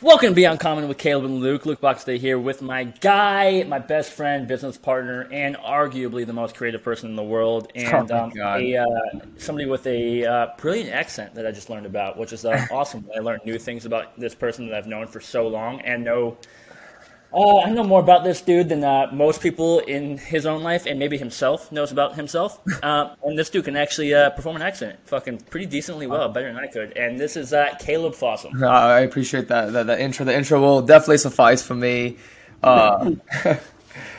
Welcome to Be Uncommon with Caleb and Luke. Luke Boxday here with my guy, my best friend, business partner, and arguably the most creative person in the world, and Oh um, a, uh, somebody with a uh, brilliant accent that I just learned about, which is uh, awesome. I learned new things about this person that I've known for so long, and know uh, I know more about this dude than uh, most people in his own life, and maybe himself knows about himself. Uh, and this dude can actually uh, perform an accent, fucking pretty decently well, better than I could. And this is uh, Caleb Fossum. I appreciate that. The, the intro, the intro will definitely suffice for me. Uh,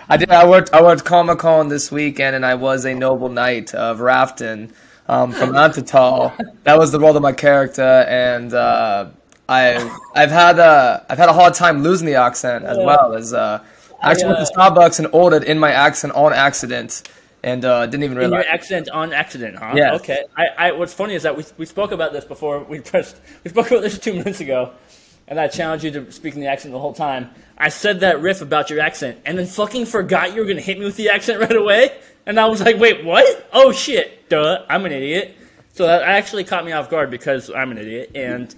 I did. I worked. I worked Comic Con this weekend, and I was a noble knight of Rafton um, from Antatal. That was the role of my character, and uh, I I've had uh, I've had a hard time losing the accent as well as uh, I actually went to Starbucks and ordered in my accent on accident, and uh, didn't even realize. In your accent on accident, huh? Yes. Okay. I, I, what's funny is that we, we spoke about this before. We pressed. We spoke about this two minutes ago, and I challenged you to speak in the accent the whole time. I said that riff about your accent, and then fucking forgot you were gonna hit me with the accent right away. And I was like, wait, what? Oh shit! Duh, I'm an idiot. So that actually caught me off guard because I'm an idiot, and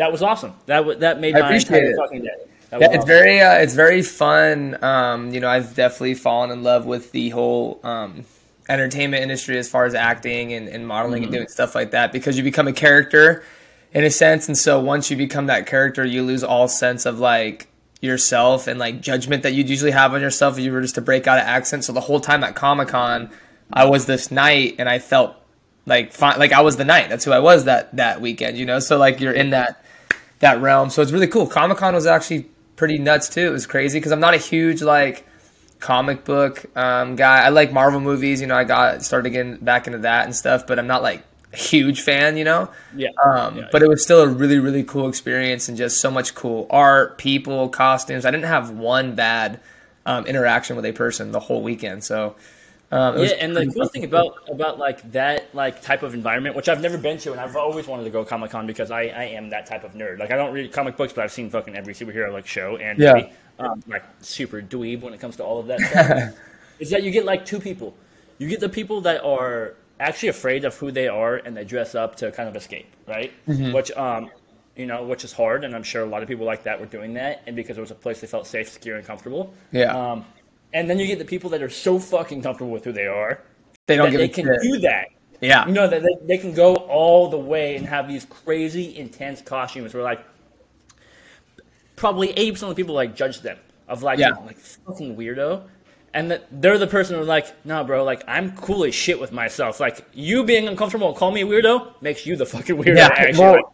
that was awesome. That that made I my appreciate entire it. fucking day. That Yeah, was it's awesome. very uh, it's very fun. Um, you know, I've definitely fallen in love with the whole um, entertainment industry as far as acting and, and modeling and doing stuff like that because you become a character in a sense, and so once you become that character, you lose all sense of like yourself and like judgment that you'd usually have on yourself if you were just to break out an accent. So the whole time at Comic Con, I was this knight, and I felt like fine, like I was the knight. That's who I was that that weekend. You know, so like you're in that that realm. So it's really cool. Comic Con was actually pretty nuts too. It was crazy because I'm not a huge like comic book um, guy. I like Marvel movies. You know, I got started getting back into that and stuff, but I'm not like a huge fan. You know, Yeah. um, Yeah. but it was still a really really cool experience and just so much cool art, people, costumes. I didn't have one bad um, interaction with a person the whole weekend. So. Um, Yeah, and the cool thing about about like that like type of environment, which I've never been to, and I've always wanted to go Comic Con because I, I am that type of nerd. Like I don't read comic books, but I've seen fucking every superhero like show and Yeah. movie. Um, like super dweeb when it comes to all of that. Stuff. is that you get like two people. You get the people that are actually afraid of who they are and they dress up to kind of escape, right? Mm-hmm. Which um, you know, which is hard, and I'm sure a lot of people like that were doing that, and because it was a place they felt safe, secure, and comfortable. Yeah. Um, and then you get the people that are so fucking comfortable with who they are they don't give they a can shit. do that. Yeah. You know that they, they can go all the way and have these crazy intense costumes where like probably eighty percent of the people like judge them of like Yeah. like fucking weirdo. And that they're the person who's like, no, bro, like I'm cool as shit with myself. Like you being uncomfortable call me a weirdo makes you the fucking weirdo. Yeah, actually. Like,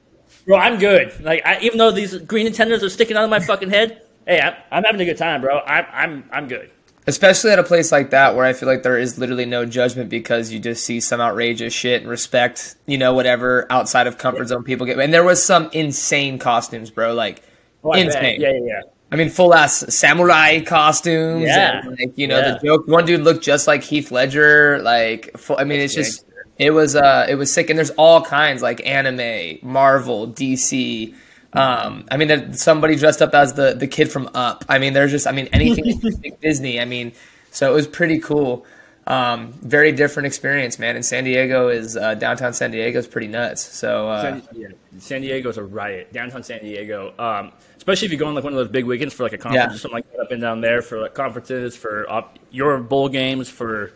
bro, I'm good. Like I, even though these green antennas are sticking out of my fucking head, hey, I'm, I'm having a good time, bro. I'm I'm I'm good. Especially at a place like that where I feel like there is literally no judgment because you just see some outrageous shit and respect, you know, whatever outside of comfort zone people get. And there was some insane costumes, bro, like Oh, insane. Yeah, yeah, yeah. I mean, full ass samurai costumes. Yeah. and, like you know, Yeah. the joke. One dude looked just like Heath Ledger. Like, full, I mean, it's just it was uh it was sick. And there's all kinds like anime, Marvel, DC. Um, I mean, somebody dressed up as the the kid from Up. I mean, there's just I mean anything Disney. I mean, so it was pretty cool. Um, very different experience, man. And San Diego is uh, downtown San Diego is pretty nuts. So uh, San, yeah, San Diego's a riot. Downtown San Diego, um, especially if you go on like one of those big weekends for like a conference Yeah. or something like that up and down there for like conferences, for uh, your bowl games, for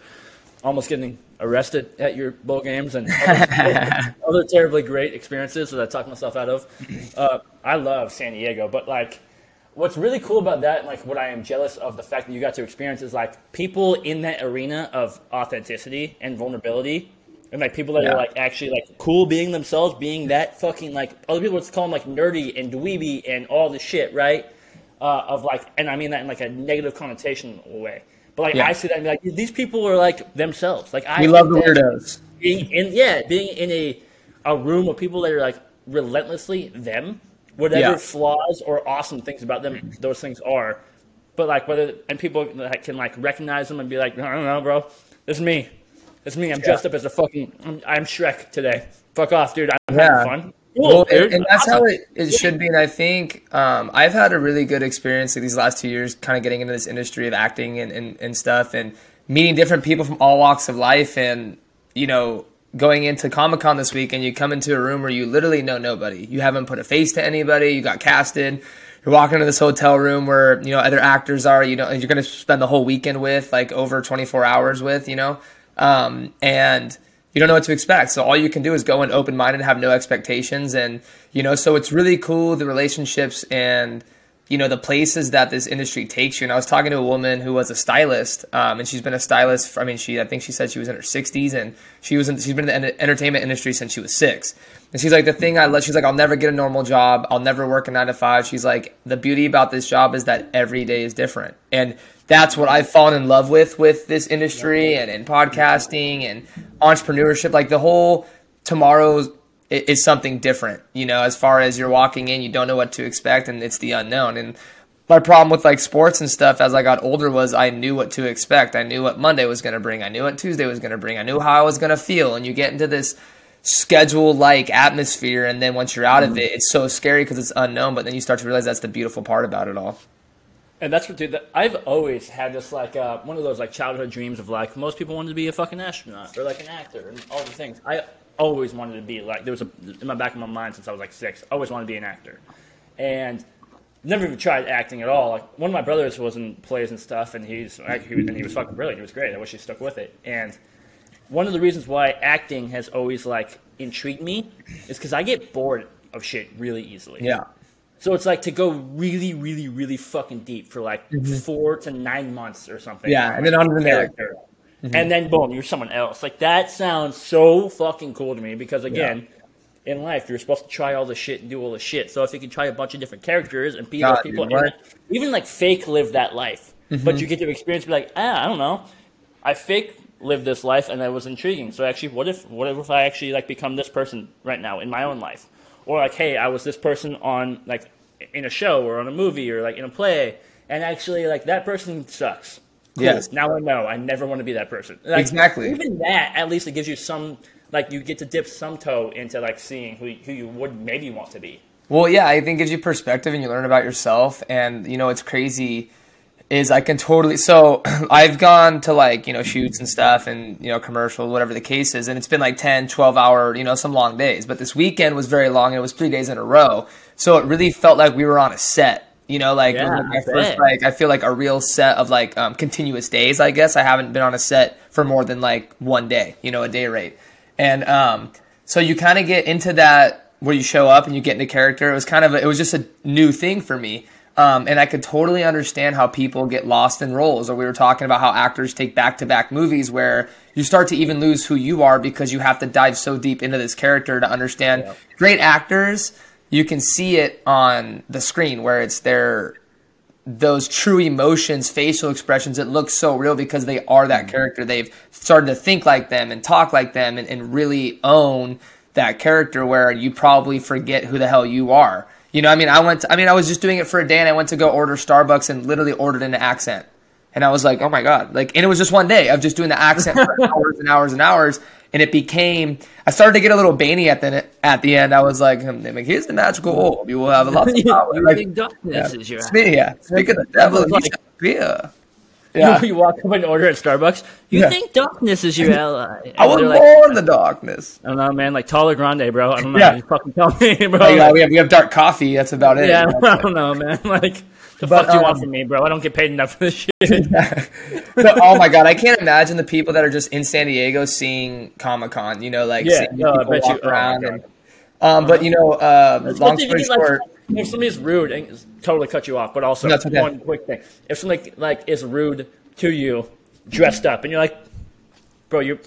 almost getting arrested at your bowl games and other, other terribly great experiences that I talked myself out of. Uh, I love San Diego, but like. What's really cool about that, like what I am jealous of the fact that you got to experience is like people in that arena of authenticity and vulnerability and like people that Yeah. are like actually like cool being themselves, being that fucking like other people would call them like nerdy and dweeby and all this shit, right? Uh, of like, and I mean that in like a negative connotation way. But like Yeah. I see that and be like these people are like themselves. Like I we love the weirdos. Being in yeah, being in a a room of people that are like relentlessly them, whatever Yeah. flaws or awesome things about them, those things are. But like whether and people that can like recognize them and be like, I don't know, bro, this is me. It's me. I'm dressed up as a fucking. I'm, I'm Shrek today. Fuck off, dude. I'm Yeah. having fun. Well, and, and that's how it, it should be. And I think um, I've had a really good experience like, these last two years, kind of getting into this industry of acting and, and, and stuff, and meeting different people from all walks of life. And you know, going into Comic Con this week and you come into a room where you literally know nobody. You haven't put a face to anybody. You got casted. You're walking into this hotel room where you know other actors are. You know and you're going to spend the whole weekend with, like over 24 hours with. You know, um, and you don't know what to expect. So all you can do is go in open minded, and have no expectations, and you know. So it's really cool the relationships and you know the places that this industry takes you. And I was talking to a woman who was a stylist, um, and she's been a stylist. For, I mean, she I think she said she was in her 60s, and she was in, she's been in the entertainment industry since she was six. And she's like, the thing I love, she's like, I'll never get a normal job. I'll never work a nine to five. She's like, the beauty about this job is that every day is different, and that's what I've fallen in love with with this industry and in podcasting and entrepreneurship. Like the whole tomorrow's is something different, you know, as far as you're walking in, you don't know what to expect and it's the unknown. And my problem with like sports and stuff as I got older was I knew what to expect. I knew what Monday was going to bring. I knew what Tuesday was going to bring. I knew how I was going to feel. And you get into this schedule like atmosphere. And then once you're out of it, it's so scary because it's unknown. But then you start to realize that's the beautiful part about it all. And that's what, dude. I've always had this like uh, one of those like childhood dreams of like most people wanted to be a fucking astronaut or like an actor and all the things. I always wanted to be like there was a in my back of my mind since I was like six. I always wanted to be an actor, and never even tried acting at all. Like one of my brothers was in plays and stuff, and he's he was, and he was fucking brilliant. He was great. I wish he stuck with it. And one of the reasons why acting has always like intrigued me is because I get bored of shit really easily. Yeah. So it's like to go really, really, really fucking deep for like mm-hmm. four to nine months or something. Yeah, and then on to the character. Mm-hmm. And then boom, you're someone else. Like that sounds so fucking cool to me because again, yeah. in life you're supposed to try all the shit and do all the shit. So if you can try a bunch of different characters and be those people, even like fake live that life, mm-hmm. but you get to experience, be like, ah, I don't know, I fake lived this life and that was intriguing. So actually, what if what if I actually like become this person right now in my own life, or like, hey, I was this person on like in a show or on a movie or like in a play, and actually like that person sucks Cool. Yes. Now I know. I never want to be that person. Like, exactly. Even that, at least, it gives you some like you get to dip some toe into like seeing who who you would maybe want to be. Well, yeah, I think it gives you perspective and you learn about yourself. And you know, it's crazy. Is I can totally so I've gone to like you know shoots and stuff and you know commercial whatever the case is and it's been like 10 12 hour you know some long days but this weekend was very long and it was three days in a row so it really felt like we were on a set you know, like yeah, my first like I feel like a real set of like um, continuous days. I guess I haven't been on a set for more than like one day. You know, a day rate, and um, so you kind of get into that where you show up and you get into character. It was kind of a, it was just a new thing for me. Um, and I could totally understand how people get lost in roles. Or we were talking about how actors take back to back movies where you start to even lose who you are because you have to dive so deep into this character to understand. Yeah. Great actors you can see it on the screen where it's their those true emotions, facial expressions. It looks so real because they are that mm-hmm. character. They've started to think like them and talk like them and, and really own that character where you probably forget who the hell you are. You know, I mean, I went. To, I mean, I was just doing it for a day, and I went to go order Starbucks and literally ordered an accent, and I was like, oh my god, like, and it was just one day of just doing the accent for hours and hours and hours, and it became I started to get a little baney at the at the end. I was like, hmm, "Here's the magical orb. You will have a lot of power." you like, darkness yeah. is your Speak, yeah. Speak of the devil, like, fear. Yeah. You, walk up and order at Starbucks. You yeah. think darkness is your ally? And I was like, born in the darkness. I don't know, man. Like taller grande, bro. I don't know. Yeah. You fucking tell me, bro. Oh, yeah, we have we have dark coffee. That's about it. Yeah, I don't know, man. Like the but, fuck do you um, want from me, bro? I don't get paid enough for this shit. but, oh my god, I can't imagine the people that are just in San Diego seeing Comic Con. You know, like yeah, seeing no, people walk you, oh around oh and. Um, but you know, uh, long story short, like, if somebody's rude and totally cut you off, but also okay. one quick thing: if somebody like is rude to you, dressed up, and you're like, bro, you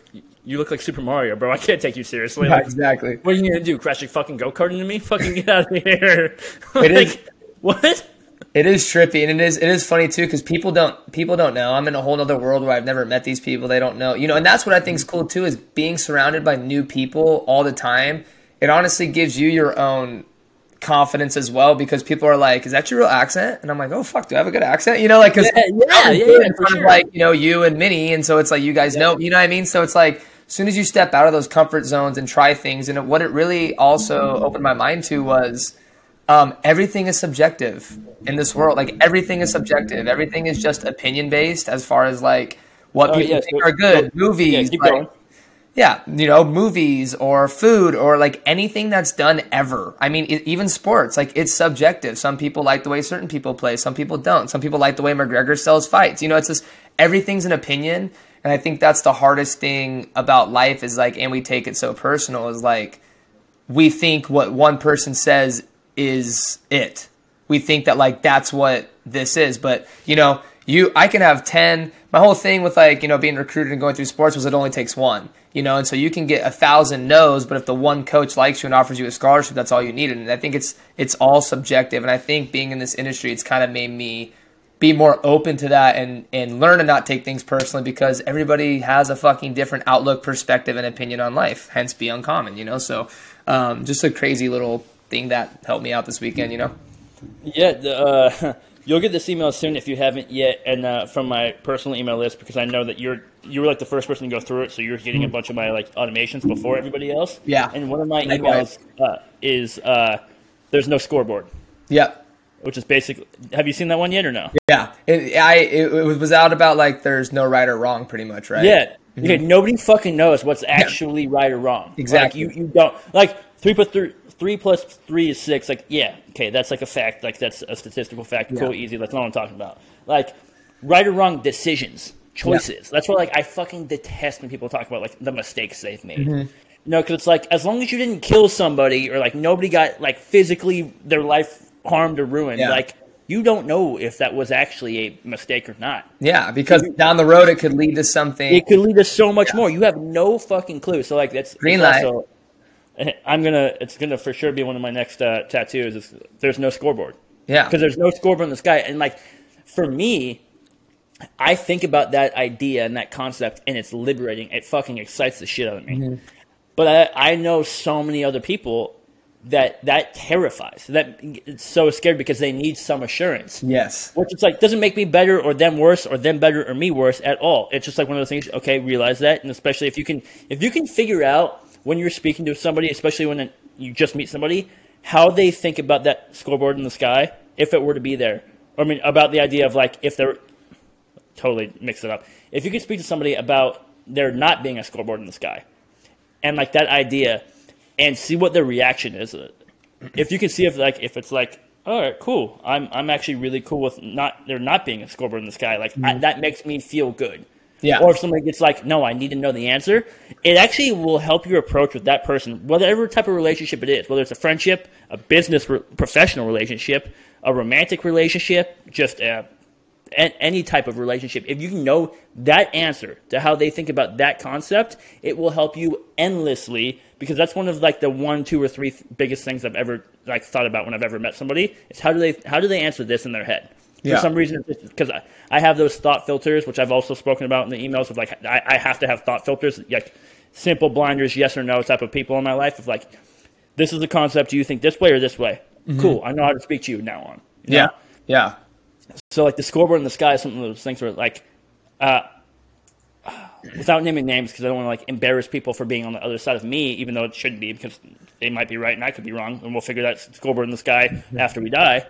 you look like Super Mario, bro. I can't take you seriously. Like, exactly. What are you gonna do? Crash your fucking go kart into me? Fucking get out of here! like, is. What? It is trippy, and it is it is funny too because people don't people don't know. I'm in a whole other world where I've never met these people. They don't know, you know, and that's what I think is cool too is being surrounded by new people all the time. It honestly gives you your own confidence as well because people are like, "Is that your real accent?" And I'm like, "Oh fuck, do I have a good accent?" You know, like because yeah, yeah, yeah, yeah sure. like you know you and Minnie, and so it's like you guys yeah. know, you know what I mean. So it's like as soon as you step out of those comfort zones and try things, and what it really also opened my mind to was um, everything is subjective in this world. Like everything is subjective. Everything is just opinion based as far as like what oh, people yes, think are good. movies. Yeah, like, Yeah, you know, movies or food or like anything that's done ever. I mean, it, even sports, like it's subjective. Some people like the way certain people play, some people don't. Some people like the way McGregor sells fights. You know, it's just everything's an opinion. And I think that's the hardest thing about life is like, and we take it so personal, is like we think what one person says is it. We think that like that's what this is. But, you know, you I can have 10 my whole thing with like, you know, being recruited and going through sports was it only takes one you know, and so you can get a thousand no's, but if the one coach likes you and offers you a scholarship, that's all you need. And I think it's it's all subjective. And I think being in this industry, it's kind of made me be more open to that and and learn to not take things personally because everybody has a fucking different outlook, perspective, and opinion on life. Hence, be uncommon. You know, so um, just a crazy little thing that helped me out this weekend. You know. Yeah. The, uh, You'll get this email soon if you haven't yet, and uh, from my personal email list because I know that you're you were like the first person to go through it, so you're getting a bunch of my like automations before everybody else. Yeah. And one of my emails uh, is uh, there's no scoreboard. Yep. Which is basically, have you seen that one yet or no? Yeah, it, I it, it was out about like there's no right or wrong, pretty much, right? Yeah. Mm-hmm. Okay, nobody fucking knows what's actually yeah. right or wrong. Exactly. Like, you you don't like three put three three plus three is six. Like, yeah, okay, that's like a fact. Like, that's a statistical fact. Yeah. Cool, easy. That's not what I'm talking about. Like, right or wrong decisions, choices. Yeah. That's why, like, I fucking detest when people talk about like the mistakes they've made. Mm-hmm. You know, because it's like as long as you didn't kill somebody or like nobody got like physically their life harmed or ruined, yeah. like you don't know if that was actually a mistake or not. Yeah, because down the road it could lead to something. It could lead to so much yeah. more. You have no fucking clue. So like that's green light. Also, I'm gonna. It's gonna for sure be one of my next uh, tattoos. Is there's no scoreboard. Yeah. Because there's no scoreboard in the sky, and like for me, I think about that idea and that concept, and it's liberating. It fucking excites the shit out of me. Mm-hmm. But I, I know so many other people that that terrifies. That it's so scared because they need some assurance. Yes. Which it's like doesn't make me better or them worse or them better or me worse at all. It's just like one of those things. Okay, realize that, and especially if you can if you can figure out when you're speaking to somebody, especially when you just meet somebody, how they think about that scoreboard in the sky if it were to be there. I mean, about the idea of like if they're totally mix it up. If you could speak to somebody about there not being a scoreboard in the sky, and like that idea, and see what their reaction is. If you can see if like if it's like, all right, cool. I'm I'm actually really cool with not there not being a scoreboard in the sky. Like mm-hmm. I, that makes me feel good. Yeah. Or if somebody gets like, no, I need to know the answer, it actually will help your approach with that person, whatever type of relationship it is, whether it's a friendship, a business, re- professional relationship, a romantic relationship, just uh, a, any type of relationship. If you know that answer to how they think about that concept, it will help you endlessly because that's one of like the one, two, or three th- biggest things I've ever like thought about when I've ever met somebody. Is how do they how do they answer this in their head? Yeah. for some reason because I, I have those thought filters which i've also spoken about in the emails of like I, I have to have thought filters like simple blinders yes or no type of people in my life of like this is the concept do you think this way or this way mm-hmm. cool i know how to speak to you now on you yeah know? yeah so like the scoreboard in the sky is something of those things where like uh, without naming names because I don't want to like embarrass people for being on the other side of me, even though it shouldn't be because they might be right and I could be wrong, and we'll figure that scoreboard in the sky after we die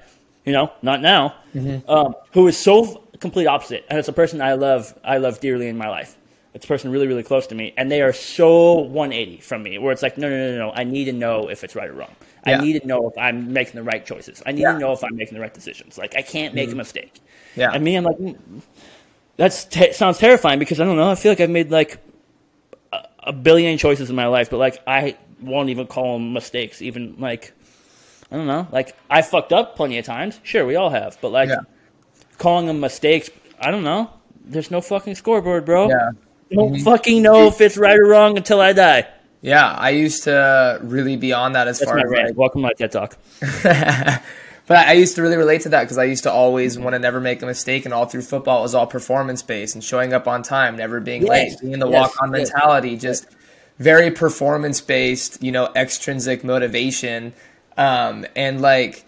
you know, not now, mm-hmm. um, who is so complete opposite, and it's a person I love, I love dearly in my life. It's a person really, really close to me, and they are so 180 from me, where it's like, no, no, no, no, no. I need to know if it's right or wrong. Yeah. I need to know if I'm making the right choices. I need yeah. to know if I'm making the right decisions. Like, I can't make mm-hmm. a mistake. Yeah. And me, I'm like, mm, that te- sounds terrifying because I don't know. I feel like I've made like a, a billion choices in my life, but like I won't even call them mistakes. Even like I don't know. Like I fucked up plenty of times. Sure, we all have. But like yeah. calling them mistakes, I don't know. There's no fucking scoreboard, bro. Yeah. don't mm-hmm. fucking know if it's right or wrong until I die. Yeah, I used to really be on that as That's far as like, welcome to my TED Talk. but I used to really relate to that because I used to always want to never make a mistake, and all through football it was all performance based and showing up on time, never being yes. late, being the yes. walk on yes. mentality, just very performance based, you know, extrinsic motivation um, and like,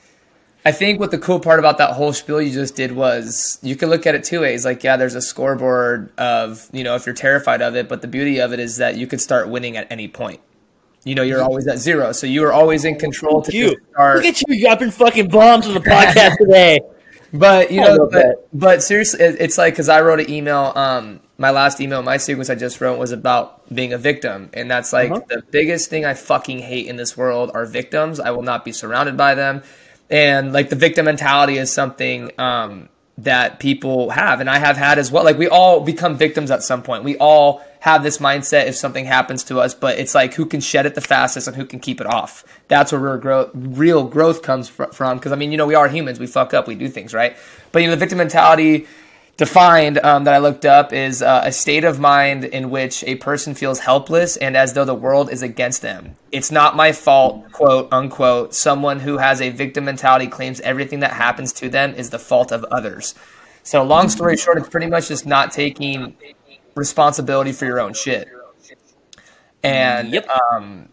I think what the cool part about that whole spiel you just did was you could look at it two ways. Like, yeah, there's a scoreboard of, you know, if you're terrified of it, but the beauty of it is that you could start winning at any point. You know, you're always at zero, so you are always in control to you. start. Look at you dropping fucking bombs on the podcast today. But you know, but, but seriously, it- it's like because I wrote an email. Um, my last email, my sequence I just wrote was about being a victim, and that's like Uh-huh. the biggest thing I fucking hate in this world are victims. I will not be surrounded by them, and like the victim mentality is something um, that people have, and I have had as well. Like we all become victims at some point. We all have this mindset if something happens to us, but it's like who can shed it the fastest and who can keep it off. That's where real growth, real growth comes fr- from. Because I mean, you know, we are humans. We fuck up. We do things right. But you know, the victim mentality defined um, that I looked up is uh, a state of mind in which a person feels helpless and as though the world is against them. It's not my fault, quote unquote. Someone who has a victim mentality claims everything that happens to them is the fault of others. So, long story short, it's pretty much just not taking responsibility for your own shit. And Yep. um,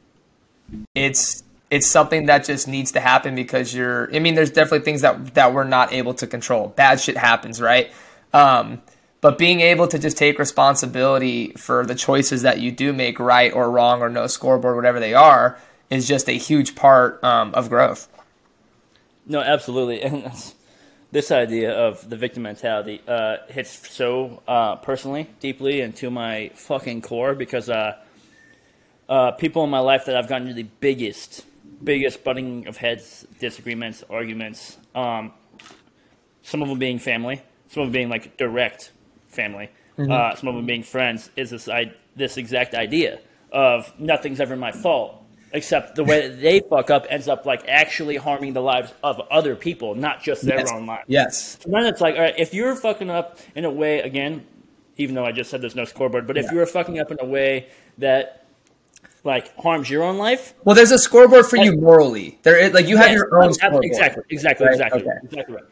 it's it's something that just needs to happen because you're. I mean, there's definitely things that that we're not able to control. Bad shit happens, right? Um, but being able to just take responsibility for the choices that you do make, right or wrong, or no scoreboard, whatever they are, is just a huge part um, of growth. No, absolutely. And that's, this idea of the victim mentality uh, hits so uh, personally, deeply, and to my fucking core because uh, uh, people in my life that I've gotten to the biggest, biggest butting of heads, disagreements, arguments, um, some of them being family, some of them being like direct family, uh, some of them being friends, is this, I, this exact idea of nothing's ever my fault. Except the way that they fuck up ends up like actually harming the lives of other people, not just their Yes. own lives. Yes. So then it's like, all right, if you're fucking up in a way, again, even though I just said there's no scoreboard, but if you're fucking up in a way that like harms your own life, Well, there's a scoreboard for you morally. There, is, like you have Yes, your own scoreboard. Exactly, exactly, Right? exactly, Okay. exactly right.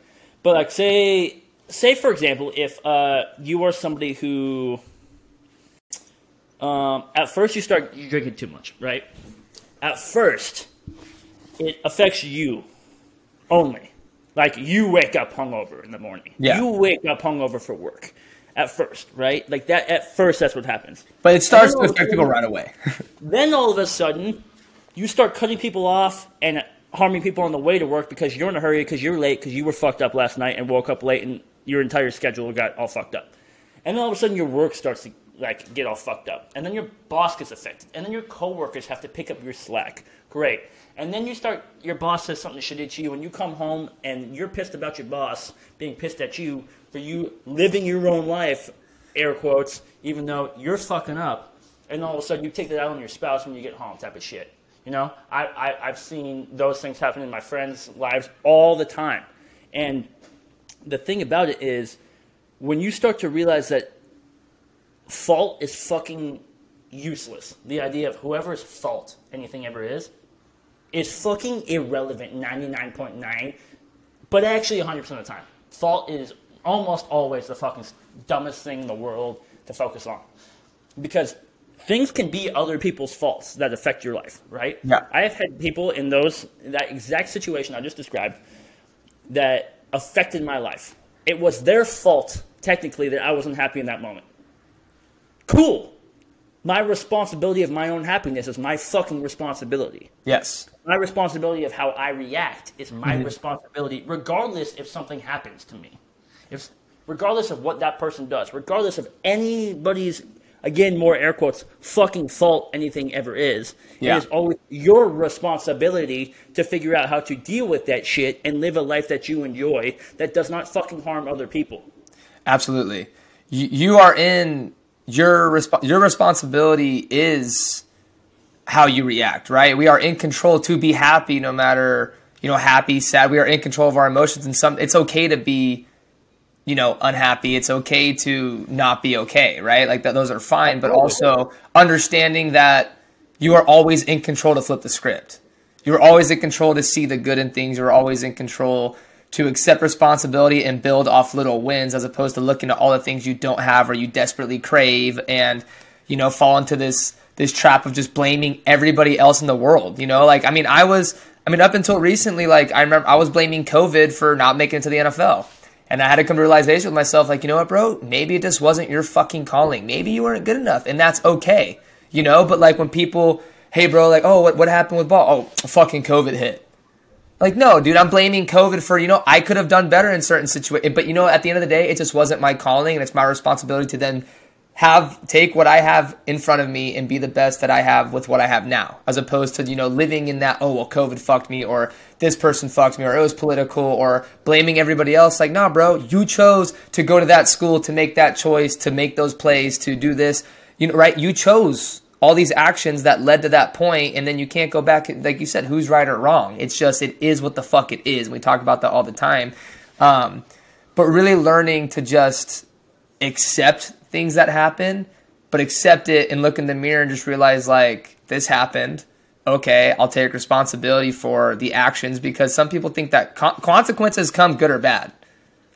But like, say, say for example, if uh, you are somebody who, um, at first you start drinking too much, right? At first, it affects you only. Like you wake up hungover in the morning. Yeah. You wake up hungover for work. At first, right? Like that. At first, that's what happens. But it starts to I don't know. affect people right away. Then all of a sudden, you start cutting people off and harming people on the way to work because you're in a hurry, because you're late, because you were fucked up last night and woke up late and your entire schedule got all fucked up. And then all of a sudden, your work starts to like get all fucked up, and then your boss gets affected, and then your coworkers have to pick up your slack. Great. And then you start, your boss says something shitty to you, and you come home and you're pissed about your boss being pissed at you for you living your own life, air quotes, even though you're fucking up and all of a sudden you take that out on your spouse when you get home, type of shit. You know, I, I I've seen those things happen in my friends' lives all the time, and the thing about it is, when you start to realize that fault is fucking useless, the idea of whoever's fault anything ever is, is fucking irrelevant. Ninety nine point nine, but actually hundred percent of the time, fault is almost always the fucking dumbest thing in the world to focus on because things can be other people's faults that affect your life, right? Yeah. I have had people in those that exact situation I just described that affected my life. It was their fault technically that I wasn't happy in that moment. Cool. My responsibility of my own happiness is my fucking responsibility. yes. My responsibility of how I react is my mm-hmm. responsibility, regardless if something happens to me. If regardless of what that person does, regardless of anybody's again more air quotes fucking fault anything ever is, Yeah. it is always your responsibility to figure out how to deal with that shit and live a life that you enjoy that does not fucking harm other people. Absolutely. You, you are in your resp- your responsibility is how you react, right? We are in control to be happy no matter, you know, happy, sad. We are in control of our emotions and some it's okay to be you know, unhappy. It's okay to not be okay, right? Like that those are fine, but also understanding that you are always in control to flip the script. You're always in control to see the good in things. You're always in control to accept responsibility and build off little wins as opposed to looking at all the things you don't have or you desperately crave and, you know, fall into this this trap of just blaming everybody else in the world. You know, like I mean, I was I mean, up until recently, like I remember I was blaming COVID for not making it to the NFL. And I had to come to realization with myself, like, you know what, bro? Maybe it just wasn't your fucking calling. Maybe you weren't good enough, and that's okay, you know. But like when people, hey, bro, like, oh, what what happened with ball? Oh, fucking COVID hit. Like, no, dude, I'm blaming COVID for, you know, I could have done better in certain situations. Eh, but, you know, at the end of the day, it just wasn't my calling and it's my responsibility to then have, take what I have in front of me and be the best that I have with what I have now, as opposed to, you know, living in that, oh, well, COVID fucked me or this person fucked me or it was political or blaming everybody else. Like, nah, bro, you chose to go to that school, to make that choice, to make those plays, to do this, you know, right? You chose all these actions that led to that point and then you can't go back like you said who's right or wrong. It's just it is what the fuck it is. We talk about that all the time. Um, but really learning to just accept things that happen but accept it and look in the mirror and just realize like this happened. Okay i'll take responsibility for the actions because some people think that con- consequences come good or bad.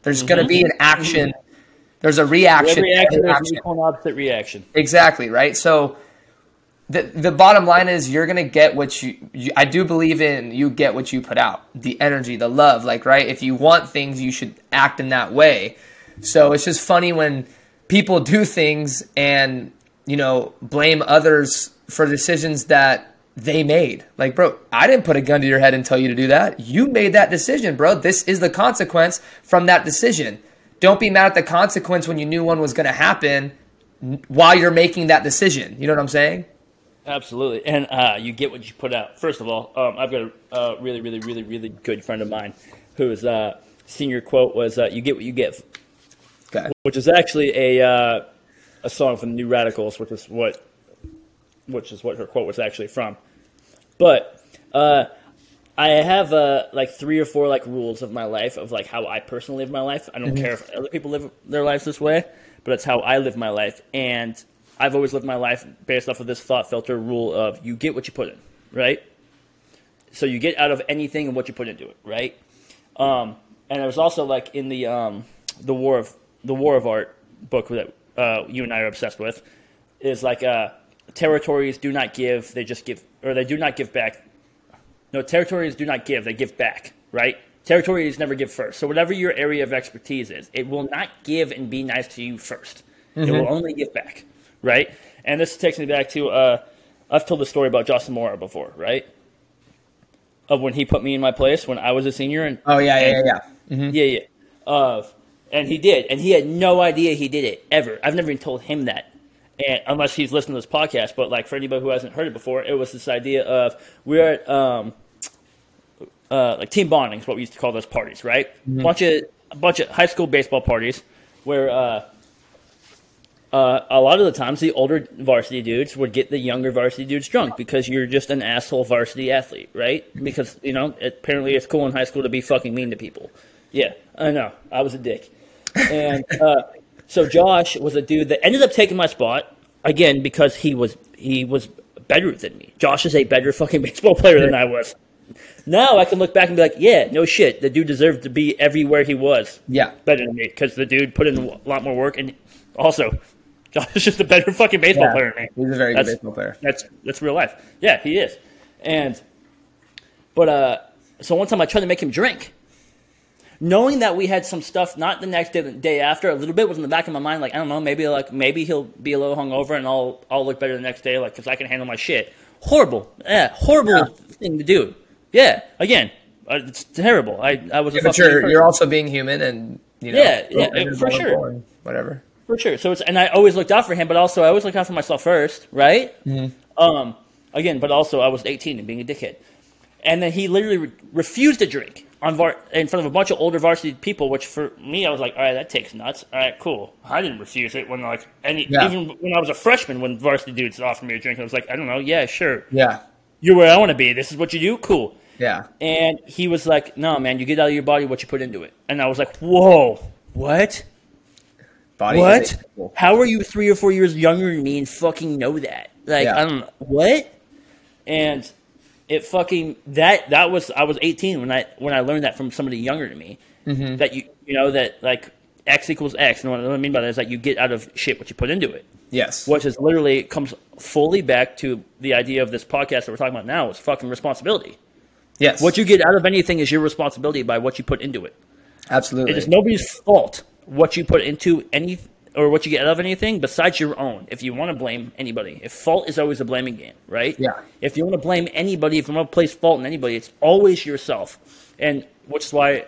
There's mm-hmm. going to be an action. There's a reaction, Every reaction there's an opposite reaction. Exactly right? So the the bottom line is you're gonna get what you, you, I do believe in you get what you put out the energy the love like right? If you want things you should act in that way. So it's just funny when people do things and you know blame others for decisions that they made. Like bro I didn't put a gun to your head and tell you to do that. You made that decision bro. This is the consequence from that decision. Don't be mad at the consequence when you knew one was gonna happen while you're making that decision. You know what I'm saying Absolutely, and uh, you get what you put out. First of all, um, I've got a uh, really, really, really, really good friend of mine whose uh, senior quote was uh, "You get what you give," okay. which is actually a uh, a song from the New Radicals, which is what which is what her quote was actually from. But uh, I have like three or four like rules of my life of like how I personally live my life. I don't mm-hmm. care if other people live their lives this way, but it's how I live my life, and I've always lived my life based off of this thought filter rule of you get what you put in, right? So you get out of anything and what you put into it, right? Um, and it was also like in the um, the war of the war of art book that uh, you and I are obsessed with is like uh, territories do not give, they just give, or they do not give back. No, territories do not give, they give back, right? Territories never give first. So whatever your area of expertise is, it will not give and be nice to you 1st mm-hmm. It will only give back right? And this takes me back to uh, I've told the story about Justin Moore before, right? Of when he put me in my place when I was a senior. And, oh yeah, yeah, yeah, yeah, mm-hmm. yeah, yeah. Uh, and he did, and he had no idea he did it ever. I've never even told him that, and unless he's listened to this podcast. But like for anybody who hasn't heard it before, it was this idea of we're at um, uh, like team bonding is what we used to call those parties, right? Mm-hmm. Bunch of a bunch of high school baseball parties where uh, uh, a lot of the times the older varsity dudes would get the younger varsity dudes drunk because you're just an asshole varsity athlete, right? Because you know apparently it's cool in high school to be fucking mean to people. Yeah, I know. I was a dick, and uh, so Josh was a dude that ended up taking my spot again because he was he was better than me. Josh is a better fucking baseball player than I was. Now I can look back and be like, yeah, no shit, the dude deserved to be everywhere he was. Yeah, better than me because the dude put in a lot more work and also Josh is just a better fucking baseball yeah, player than me. He's a very that's, good baseball player. That's that's real life. Yeah, he is. And but uh, so one time I tried to make him drink, knowing that we had some stuff. Not the next day, the day after. A little bit was in the back of my mind, like I don't know, maybe like maybe he'll be a little hungover and I'll I'll look better the next day, like because I can handle my shit. Horrible, yeah, horrible yeah. thing to do. Yeah, again, uh, it's terrible. I I was. Yeah, but you're you're also being human, and you know, yeah, yeah, for sure, whatever. For sure. So it's and I always looked out for him, but also I always looked out for myself first, right? Mm-hmm. Um, again, but also I was 18 and being a dickhead, and then he literally re- refused to drink on var- in front of a bunch of older varsity people. Which for me, I was like, all right, that takes nuts. All right, cool. I didn't refuse it when like any yeah. even when I was a freshman when varsity dudes offered me a drink, I was like, I don't know, yeah, sure, yeah, you're where I want to be. This is what you do, cool. Yeah. And he was like, no, man, you get out of your body what you put into it. And I was like, whoa, what? Body what? How are you three or four years younger than me and fucking know that? Like, yeah. I don't know. What? And it fucking that that was I was 18 when I when I learned that from somebody younger than me. Mm-hmm. That you you know that like X equals X, and what I mean by that is that you get out of shit what you put into it. Yes, which is literally comes fully back to the idea of this podcast that we're talking about now is fucking responsibility. Yes, what you get out of anything is your responsibility by what you put into it. Absolutely, it is nobody's fault what you put into any or what you get out of anything besides your own. If you want to blame anybody, if fault is always a blaming game, right? Yeah. If you want to blame anybody, if you want to place fault in anybody, it's always yourself. And which is why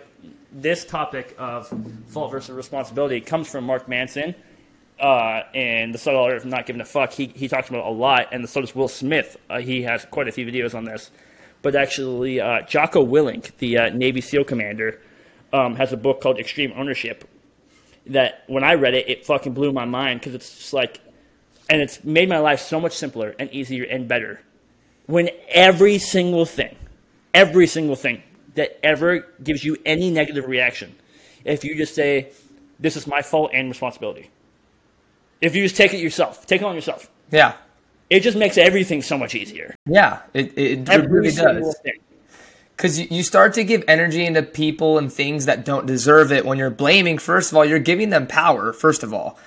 this topic of fault versus responsibility comes from Mark Manson uh, and the subtle art of not giving a fuck. He, he talks about it a lot, and so does Will Smith. Uh, he has quite a few videos on this. But actually, uh, Jocko Willink, the uh, Navy SEAL commander, um, has a book called Extreme Ownership. That when I read it, it fucking blew my mind because it's just like, and it's made my life so much simpler and easier and better. When every single thing, every single thing that ever gives you any negative reaction, if you just say, "This is my fault and responsibility," if you just take it yourself, take it on yourself, Yeah. it just makes everything so much easier. Yeah. It, it, it really does. thing. Because you, you start to give energy into people and things that don't deserve it when you're blaming, first of all, you're giving them power, first of all.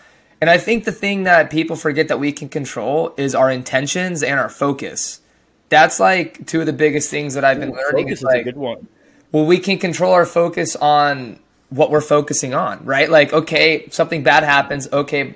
And I think the thing that people forget that we can control is our intentions and our focus. That's like two of the biggest things that I've been learning. Focus It's is like, a good one. well, we can control our focus on what we're focusing on, right? Like, okay, something bad happens. Okay,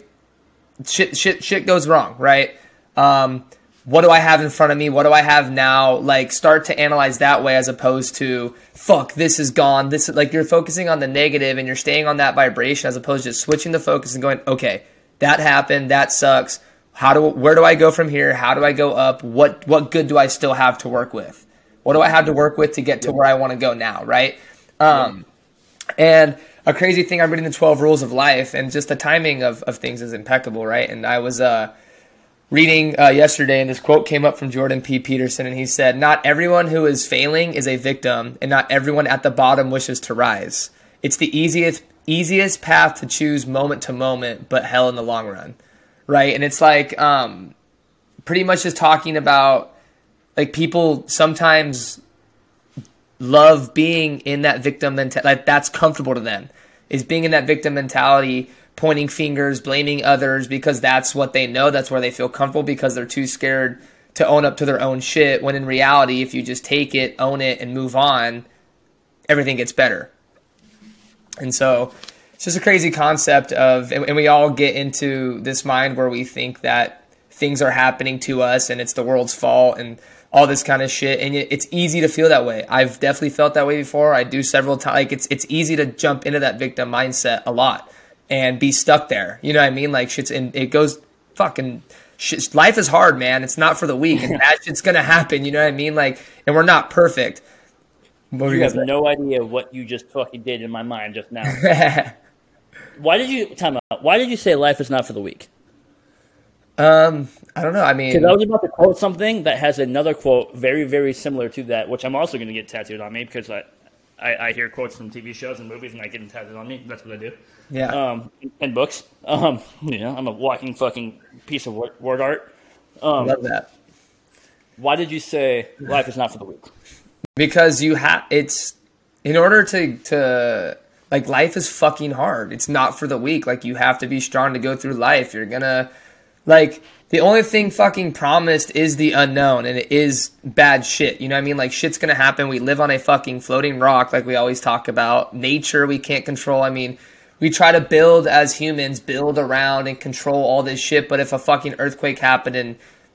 shit, shit, shit goes wrong, right? Um, what do I have in front of me? What do I have now? Like, start to analyze that way as opposed to, fuck, this is gone. This is like you're focusing on the negative and you're staying on that vibration as opposed to just switching the focus and going, okay, that happened. That sucks. How do, where do I go from here? How do I go up? What, what good do I still have to work with? What do I have to work with to get to where I want to go now? Right. Um, and a crazy thing, I'm reading the 12 rules of life and just the timing of, of things is impeccable. Right. And I was, uh, reading uh, yesterday, and this quote came up from Jordan B. Peterson, and he said, Not everyone who is failing is a victim, and not everyone at the bottom wishes to rise. It's the easiest easiest path to choose moment to moment, but hell in the long run. Right? And it's like um, pretty much just talking about like people sometimes love being in that victim mentality. Like that's comfortable to them. Is being in that victim mentality, pointing fingers, blaming others because that's what they know. That's where they feel comfortable because they're too scared to own up to their own shit. When in reality, if you just take it, own it, and move on, everything gets better. And so it's just a crazy concept of, and, we all get into this mind where we think that things are happening to us and it's the world's fault and all this kind of shit. And it's easy to feel that way. I've definitely felt that way before. I do several times. Like it's it's easy to jump into that victim mindset a lot and be stuck there. You know what I mean? Like shit's and it goes fucking. Shit, life is hard, man. It's not for the weak, and that shit's gonna happen. You know what I mean? Like, and we're not perfect. What You you have gonna no idea what you just fucking did in my mind just now. Why did you time out? Why did you say life is not for the weak? um, I don't know. I mean, Because I was about to quote something that has another quote very, very similar to that, which I'm also going to get tattooed on me because I, I, I hear quotes from TV shows and movies and I get them tattooed on me. That's what I do. yeah. Um, and books. Um, you know, I'm a walking fucking piece of word, word art. Um, Love that. why did you say life is not for the weak? because you have it's in order to to like life is fucking hard it's not for the weak like you have to be strong to go through life you're gonna like the only thing fucking promised is the unknown and it is bad shit you know what i mean like shit's gonna happen we live on a fucking floating rock like we always talk about nature we can't control i mean we try to build as humans build around and control all this shit but if a fucking earthquake happened and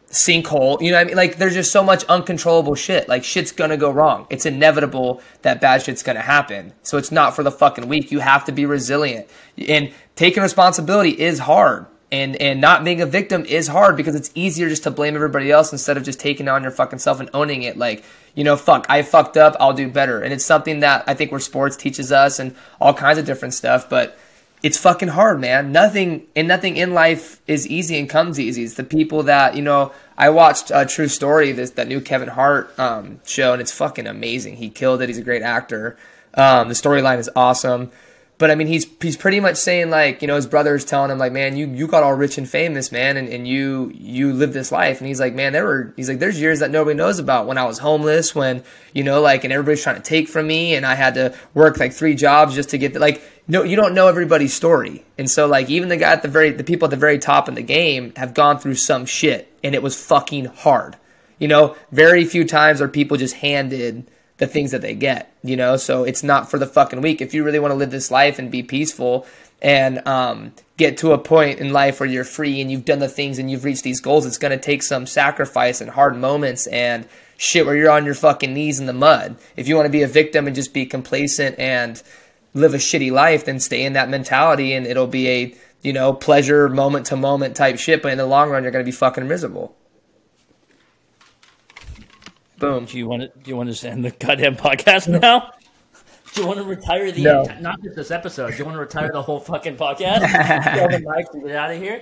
sinkhole. You know what I mean? Like there's just so much uncontrollable shit. Like shit's gonna go wrong. It's inevitable that bad shit's gonna happen. So it's not for the fucking weak. You have to be resilient. And taking responsibility is hard. And and not being a victim is hard because it's easier just to blame everybody else instead of just taking on your fucking self and owning it. Like, you know, fuck, I fucked up, I'll do better. And it's something that I think where sports teaches us and all kinds of different stuff, but it's fucking hard, man. Nothing and nothing in life is easy and comes easy. It's the people that you know. I watched a True Story, this that new Kevin Hart um, show, and it's fucking amazing. He killed it. He's a great actor. Um, the storyline is awesome. But I mean, he's he's pretty much saying like, you know, his brother's telling him like, man, you you got all rich and famous, man, and, and you you live this life. And he's like, man, there were he's like, there's years that nobody knows about when I was homeless, when you know, like, and everybody's trying to take from me, and I had to work like three jobs just to get the, like, no, you don't know everybody's story. And so like, even the guy at the very the people at the very top in the game have gone through some shit, and it was fucking hard. You know, very few times are people just handed the things that they get, you know? So it's not for the fucking weak. If you really want to live this life and be peaceful and um, get to a point in life where you're free and you've done the things and you've reached these goals, it's going to take some sacrifice and hard moments and shit where you're on your fucking knees in the mud. If you want to be a victim and just be complacent and live a shitty life, then stay in that mentality and it'll be a, you know, pleasure moment to moment type shit. But in the long run, you're going to be fucking miserable. Boom. Do you want to? Do you want to end the goddamn podcast now? Do you want to retire the No. enti- not just this episode? Do you want to retire the whole fucking podcast? Get the mic to get out of here.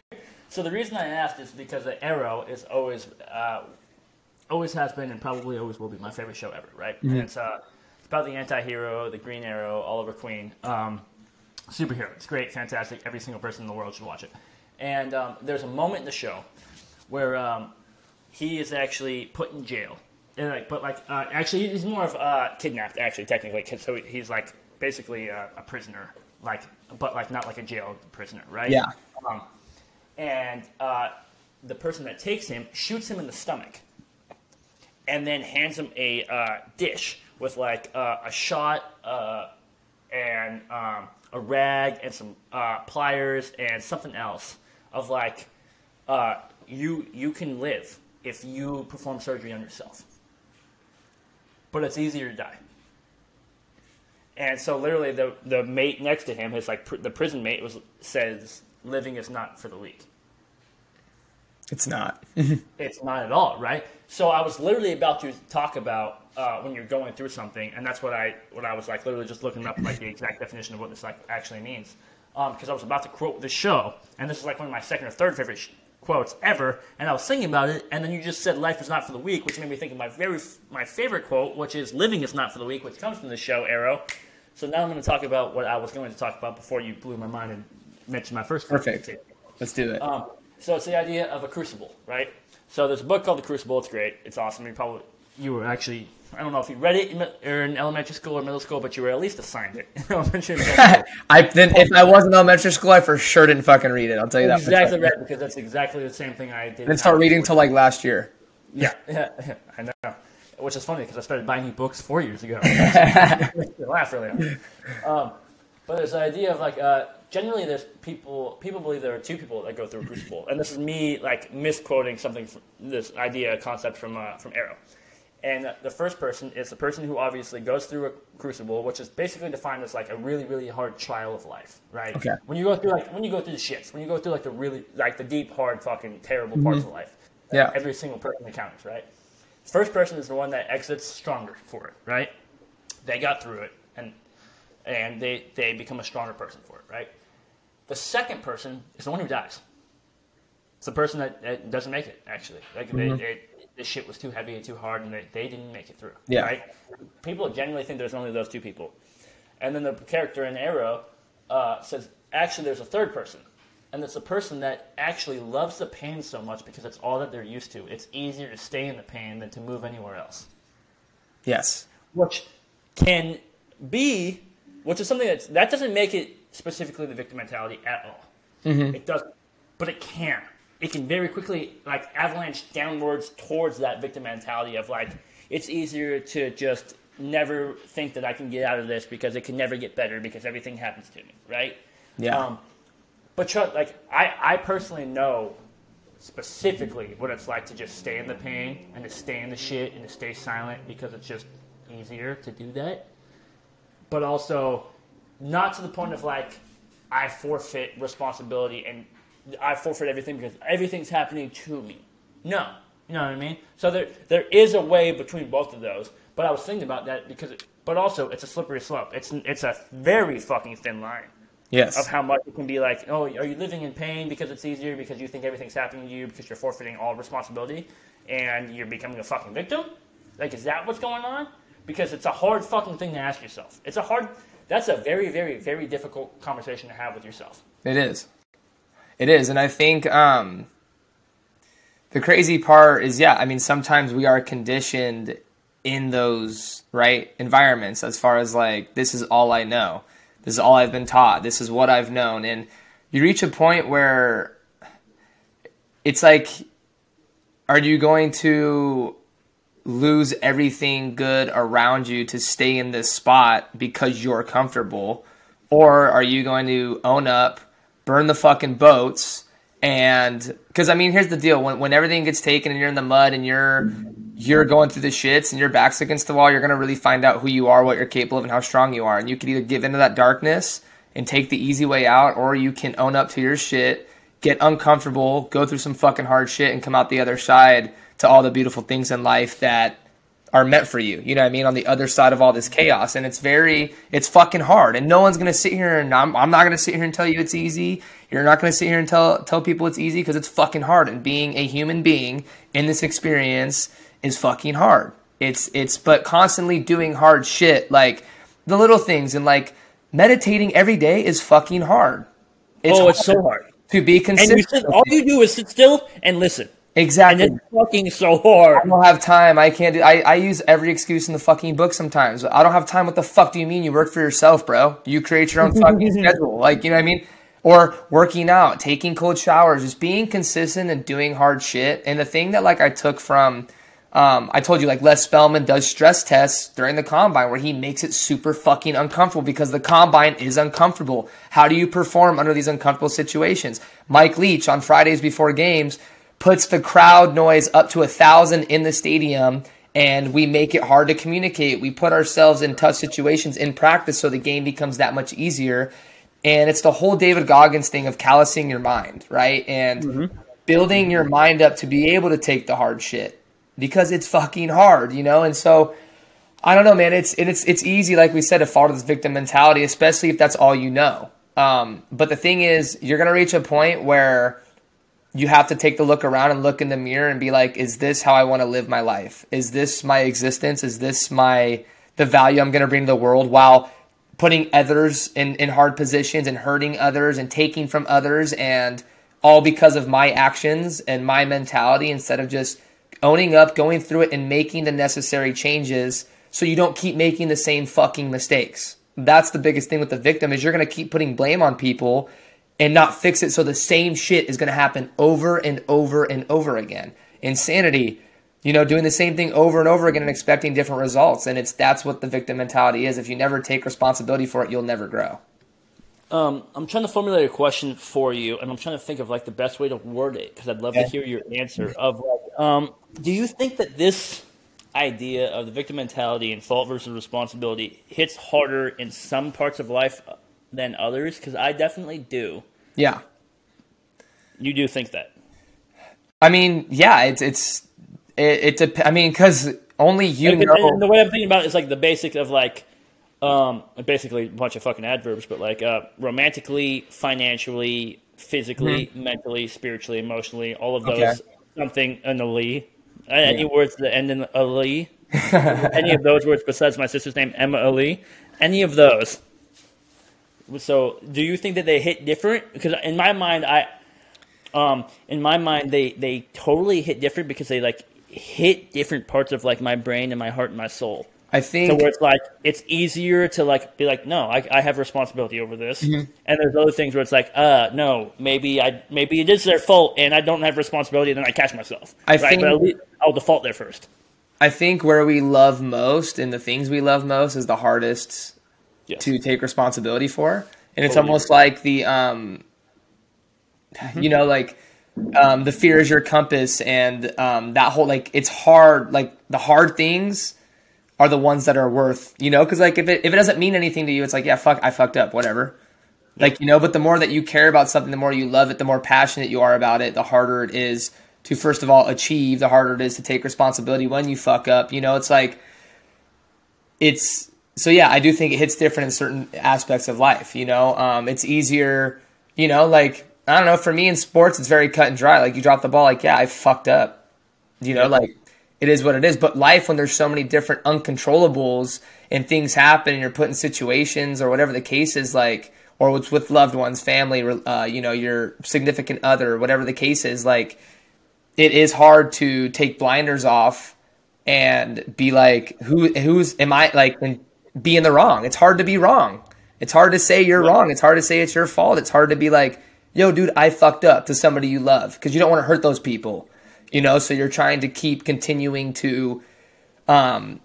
So the reason I asked is because the Arrow is always, uh, always has been, and probably always will be my favorite show ever. Right? And it's uh, it's about the anti-hero, the Green Arrow, Oliver Queen. Um, superhero. It's great, fantastic. Every single person in the world should watch it. And um, there's a moment in the show where um, he is actually put in jail. And like, but like, uh, actually, he's more of uh, kidnapped. Actually, technically, so he's like basically a, a prisoner, like, but like not like a jail prisoner, right? Yeah. Um, and uh, the person that takes him shoots him in the stomach, and then hands him a uh, dish with like uh, a shot uh, and um, a rag and some uh, pliers and something else of like uh, you you can live if you perform surgery on yourself, but it's easier to die. And so literally the the mate next to him, his like pr- the prison mate was says living is not for the weak. It's not. It's not at all, right? So I was literally about to talk about uh, when you're going through something, and that's what I what I was like literally just looking up like the exact definition of what this like actually means, because I was about to quote the show, and this is like one of my second or third favorite sh- quotes ever, and I was thinking about it, and then you just said life is not for the weak, which made me think of my very my favorite quote, which is living is not for the weak, which comes from the show Arrow. So now I'm going to talk about what I was going to talk about before you blew my mind and mentioned my first quote. Perfect. Let's do it. Um, so it's the idea of a crucible, right? So there's a book called The Crucible. It's great. It's awesome. You probably you were actually I don't know if you read it in, or in elementary school or middle school, but you were at least assigned it. in elementary. I then if I was in elementary school, I for sure didn't fucking read it. I'll tell you that. exactly sure. right because that's exactly the same thing I did. Didn't start reading until like last year. Yeah, yeah, yeah, I know. Which is funny because I started buying books four years ago. Laugh really. Um, but there's the idea of like uh, generally there's people people believe there are two people that go through a crucible, and this is me like misquoting something from this idea concept from uh, from Arrow. And the first person is the person who obviously goes through a crucible, which is basically defined as like a really, really hard trial of life, right? Okay. When you go through like when you go through the shits, when you go through like the really like the deep, hard, fucking terrible parts mm-hmm. of life, Yeah. every single person encounters, right? First person is the one that exits stronger for it, right? They got through it, and and they they become a stronger person for it, right? The second person is the one who dies. It's the person that, that doesn't make it. Actually, like they, mm-hmm. they, this shit was too heavy and too hard, and they, they didn't make it through. Yeah. Right? People genuinely think there's only those two people, and then the character in Arrow uh, says actually there's a third person, and it's a person that actually loves the pain so much because it's all that they're used to. It's easier to stay in the pain than to move anywhere else Yes. which can be, which is something that's that doesn't make it specifically the victim mentality at all. It doesn't, but it can. It can very quickly like avalanche downwards towards that victim mentality of like it's easier to just never think that I can get out of this because it can never get better because everything happens to me, right? Yeah. Um, but like I, I personally know specifically what it's like to just stay in the pain and to stay in the shit and to stay silent because it's just easier to do that. But also, not to the point of like I forfeit responsibility and I forfeit everything because everything's happening to me. No, you know what I mean. So there there is a way between both of those. But I was thinking about that because, it, but also it's a slippery slope. It's it's a very fucking thin line Yes. of how much it can be like, oh, are you living in pain because it's easier because you think everything's happening to you because you're forfeiting all responsibility and you're becoming a fucking victim? Like, is that what's going on? Because it's a hard fucking thing to ask yourself. It's a hard. That's a very, very, very difficult conversation to have with yourself. It is. It is, and I think um, the crazy part is, yeah. I mean, sometimes we are conditioned in those right environments as far as like this is all I know, this is all I've been taught, this is what I've known, and you reach a point where it's like, are you going to lose everything good around you to stay in this spot because you're comfortable? Or are you going to own up, burn the fucking boats, and because I mean, here's the deal: when when everything gets taken and you're in the mud and you're you're going through the shits and your back's against the wall, you're gonna really find out who you are, what you're capable of, and how strong you are. And you can either give into that darkness and take the easy way out, or you can own up to your shit, get uncomfortable, go through some fucking hard shit, and come out the other side to all the beautiful things in life that are meant for you. You know what I mean? On the other side of all this chaos. And it's very, it's fucking hard. And no one's going to sit here and I'm, I'm not going to sit here and tell you it's easy. You're not going to sit here and tell, tell people it's easy because it's fucking hard. And being a human being in this experience is fucking hard. It's, it's, but constantly doing hard shit, like the little things and like meditating every day is fucking hard. It's oh, it's so hard. To be consistent. And you sit, all you do is sit still and listen. Exactly. And it's fucking so hard. I don't have time. I can't do. I, I use every excuse in the fucking book sometimes. I don't have time. What the fuck do you mean? You work for yourself, bro. You create your own fucking schedule. Like you know what I mean? Or working out, taking cold showers, just being consistent and doing hard shit. And the thing that like I took from, um, I told you like Les Spellman does stress tests during the combine where he makes it super fucking uncomfortable because the combine is uncomfortable. How do you perform under these uncomfortable situations? Mike Leach on Fridays before games puts the crowd noise up to a thousand in the stadium and we make it hard to communicate. We put ourselves in tough situations in practice so the game becomes that much easier. And it's the whole David Goggins thing of callousing your mind, right? And mm-hmm. building your mind up to be able to take the hard shit because it's fucking hard, you know? And so I don't know, man. It's it's it's easy, like we said, to fall to this victim mentality, especially if that's all you know. Um, but the thing is, you're gonna reach a point where you have to take the look around and look in the mirror and be like, is this how I want to live my life? Is this my existence? Is this my the value I'm going to bring to the world while putting others in, in hard positions and hurting others and taking from others and all because of my actions and my mentality instead of just owning up, going through it and making the necessary changes so you don't keep making the same fucking mistakes. That's the biggest thing with the victim is you're going to keep putting blame on people and not fix it so the same shit is going to happen over and over and over again. Insanity, you know, doing the same thing over and over again and expecting different results. And it's that's what the victim mentality is. If you never take responsibility for it, you'll never grow. Um, I'm trying to formulate a question for you, and I'm trying to think of like the best way to word it because I'd love okay. to hear your answer. Of like, um, do you think that this idea of the victim mentality and fault versus responsibility hits harder in some parts of life than others? Because I definitely do. Yeah. You do think that? I mean, yeah, it's it's it. it dep- I mean, because only you and, know. And the way I'm thinking about it is like the basic of like, um, basically a bunch of fucking adverbs, but like uh, romantically, financially, physically, mm-hmm. mentally, spiritually, emotionally, all of those okay. something in the Lee. Yeah. Any words that end in a Lee? any of those words besides my sister's name, Emily? Any of those? So, do you think that they hit different? Because in my mind, I, um, in my mind, they they totally hit different because they like hit different parts of like my brain and my heart and my soul. I think so where it's like it's easier to like be like, no, I, I have responsibility over this, mm-hmm. and there's other things where it's like, uh, no, maybe I maybe it is their fault and I don't have responsibility, and then I catch myself. I right? think but I'll default there first. I think where we love most and the things we love most is the hardest yes. to take responsibility for. And it's totally. almost like the, um, mm-hmm. you know, like um, the fear is your compass, and um, that whole like it's hard. Like the hard things are the ones that are worth, you know, because like if it if it doesn't mean anything to you, it's like yeah, fuck, I fucked up, whatever. Like you know, but the more that you care about something, the more you love it, the more passionate you are about it, the harder it is to first of all achieve, the harder it is to take responsibility when you fuck up. You know, it's like it's so yeah, I do think it hits different in certain aspects of life. You know, um, it's easier. You know, like I don't know. For me in sports, it's very cut and dry. Like you drop the ball, like yeah, I fucked up. You know, like it is what it is. But life, when there's so many different uncontrollables and things happen, and you're put in situations or whatever the case is, like or it's with loved ones, family, uh, you know, your significant other, whatever the case is, like it is hard to take blinders off and be like, who, who's, am I like, and be in the wrong. It's hard to be wrong. It's hard to say you're wrong. It's hard to say it's your fault. It's hard to be like, yo, dude, I fucked up to somebody you love because you don't want to hurt those people, you know? So you're trying to keep continuing to um,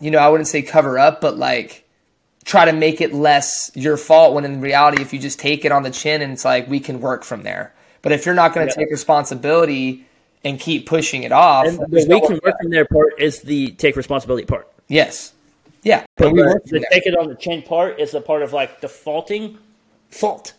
you know, I wouldn't say cover up, but like try to make it less your fault when in reality, if you just take it on the chin and it's like, we can work from there. But if you're not going to Yeah. take responsibility and keep pushing it off, And the we can work from there part is the take responsibility part. yes. Yeah. But we work the take it on the chin part is the part of like defaulting fault.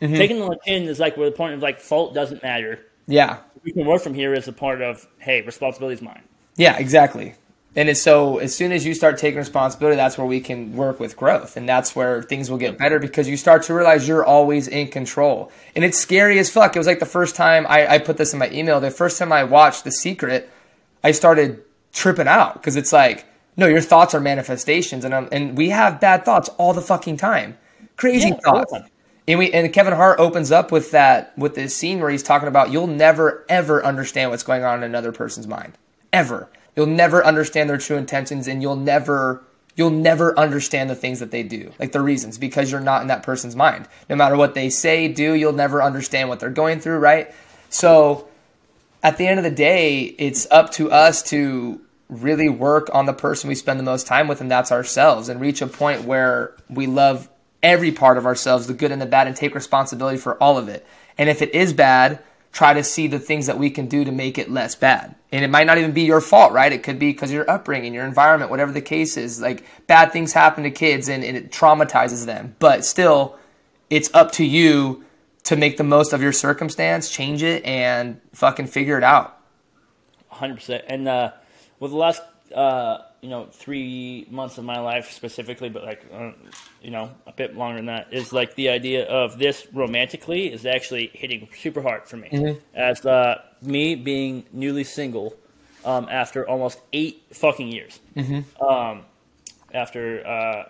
Mm-hmm. Taking it on the chin is like where the point of like fault doesn't matter. Yeah. We can work from here is the part of hey, responsibility is mine. Yeah, exactly. And it's so as soon as you start taking responsibility, that's where we can work with growth. And that's where things will get better because you start to realize you're always in control. And it's scary as fuck. It was like the first time I, I put this in my email, the first time I watched The Secret, I started tripping out because it's like, no, your thoughts are manifestations. And, i and we have bad thoughts all the fucking time. Crazy Yeah, thoughts. And we and Kevin Hart opens up with that with this scene where he's talking about you'll never ever understand what's going on in another person's mind. Ever. You'll never understand their true intentions and you'll never you'll never understand the things that they do. Like the reasons because you're not in that person's mind. No matter what they say, do, you'll never understand what they're going through, right? So at the end of the day, it's up to us to really work on the person we spend the most time with, and that's ourselves, and reach a point where we love every part of ourselves, the good and the bad, and take responsibility for all of it. And if it is bad, try to see the things that we can do to make it less bad. And it might not even be your fault, right? It could be because your upbringing, your environment, whatever the case is. Like bad things happen to kids and, and it traumatizes them. But still, it's up to you to make the most of your circumstance, change it, and fucking figure it out. hundred percent. And uh, with the last, uh, you know, three months of my life specifically, but like, uh, you know, a bit longer than that, is like the idea of this romantically is actually hitting super hard for me. As uh, me being newly single um, after almost eight fucking years. Um, after uh,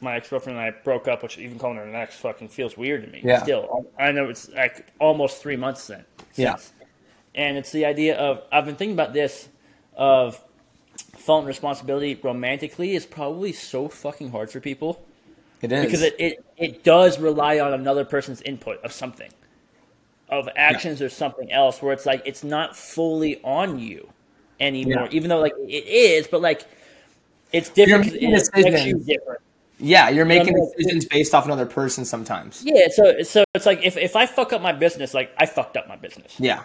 my ex girlfriend and I broke up, which even calling her an ex fucking feels weird to me. Yeah. Still, I know it's like almost three months then. Yeah. And it's the idea of I've been thinking about this of fault and responsibility romantically is probably so fucking hard for people It is. because it, it, it does rely on another person's input of something of actions or something else where it's like it's not fully on you anymore Yeah. even though like it is but like it's different 'cause making affects you different yeah, you're making like- decisions based off another person sometimes. yeah so so it's like if, if i fuck up my business like i fucked up my business Yeah.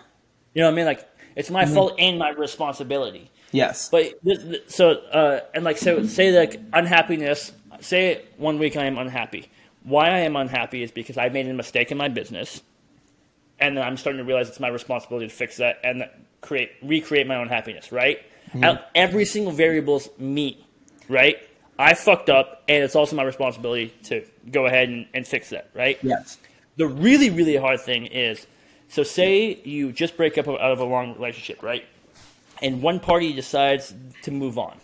you know what i mean like it's my fault and my responsibility Yes. But so uh, and like so say like unhappiness. Say one week I am unhappy. Why I am unhappy is because I made a mistake in my business, and then I'm starting to realize it's my responsibility to fix that and create recreate my own happiness. Right? Out- Every single variable's me. Right? I fucked up, and it's also my responsibility to go ahead and, and fix that. Right? yes. The really, really hard thing is so say you just break up out of a long relationship, right? And one party decides to move on,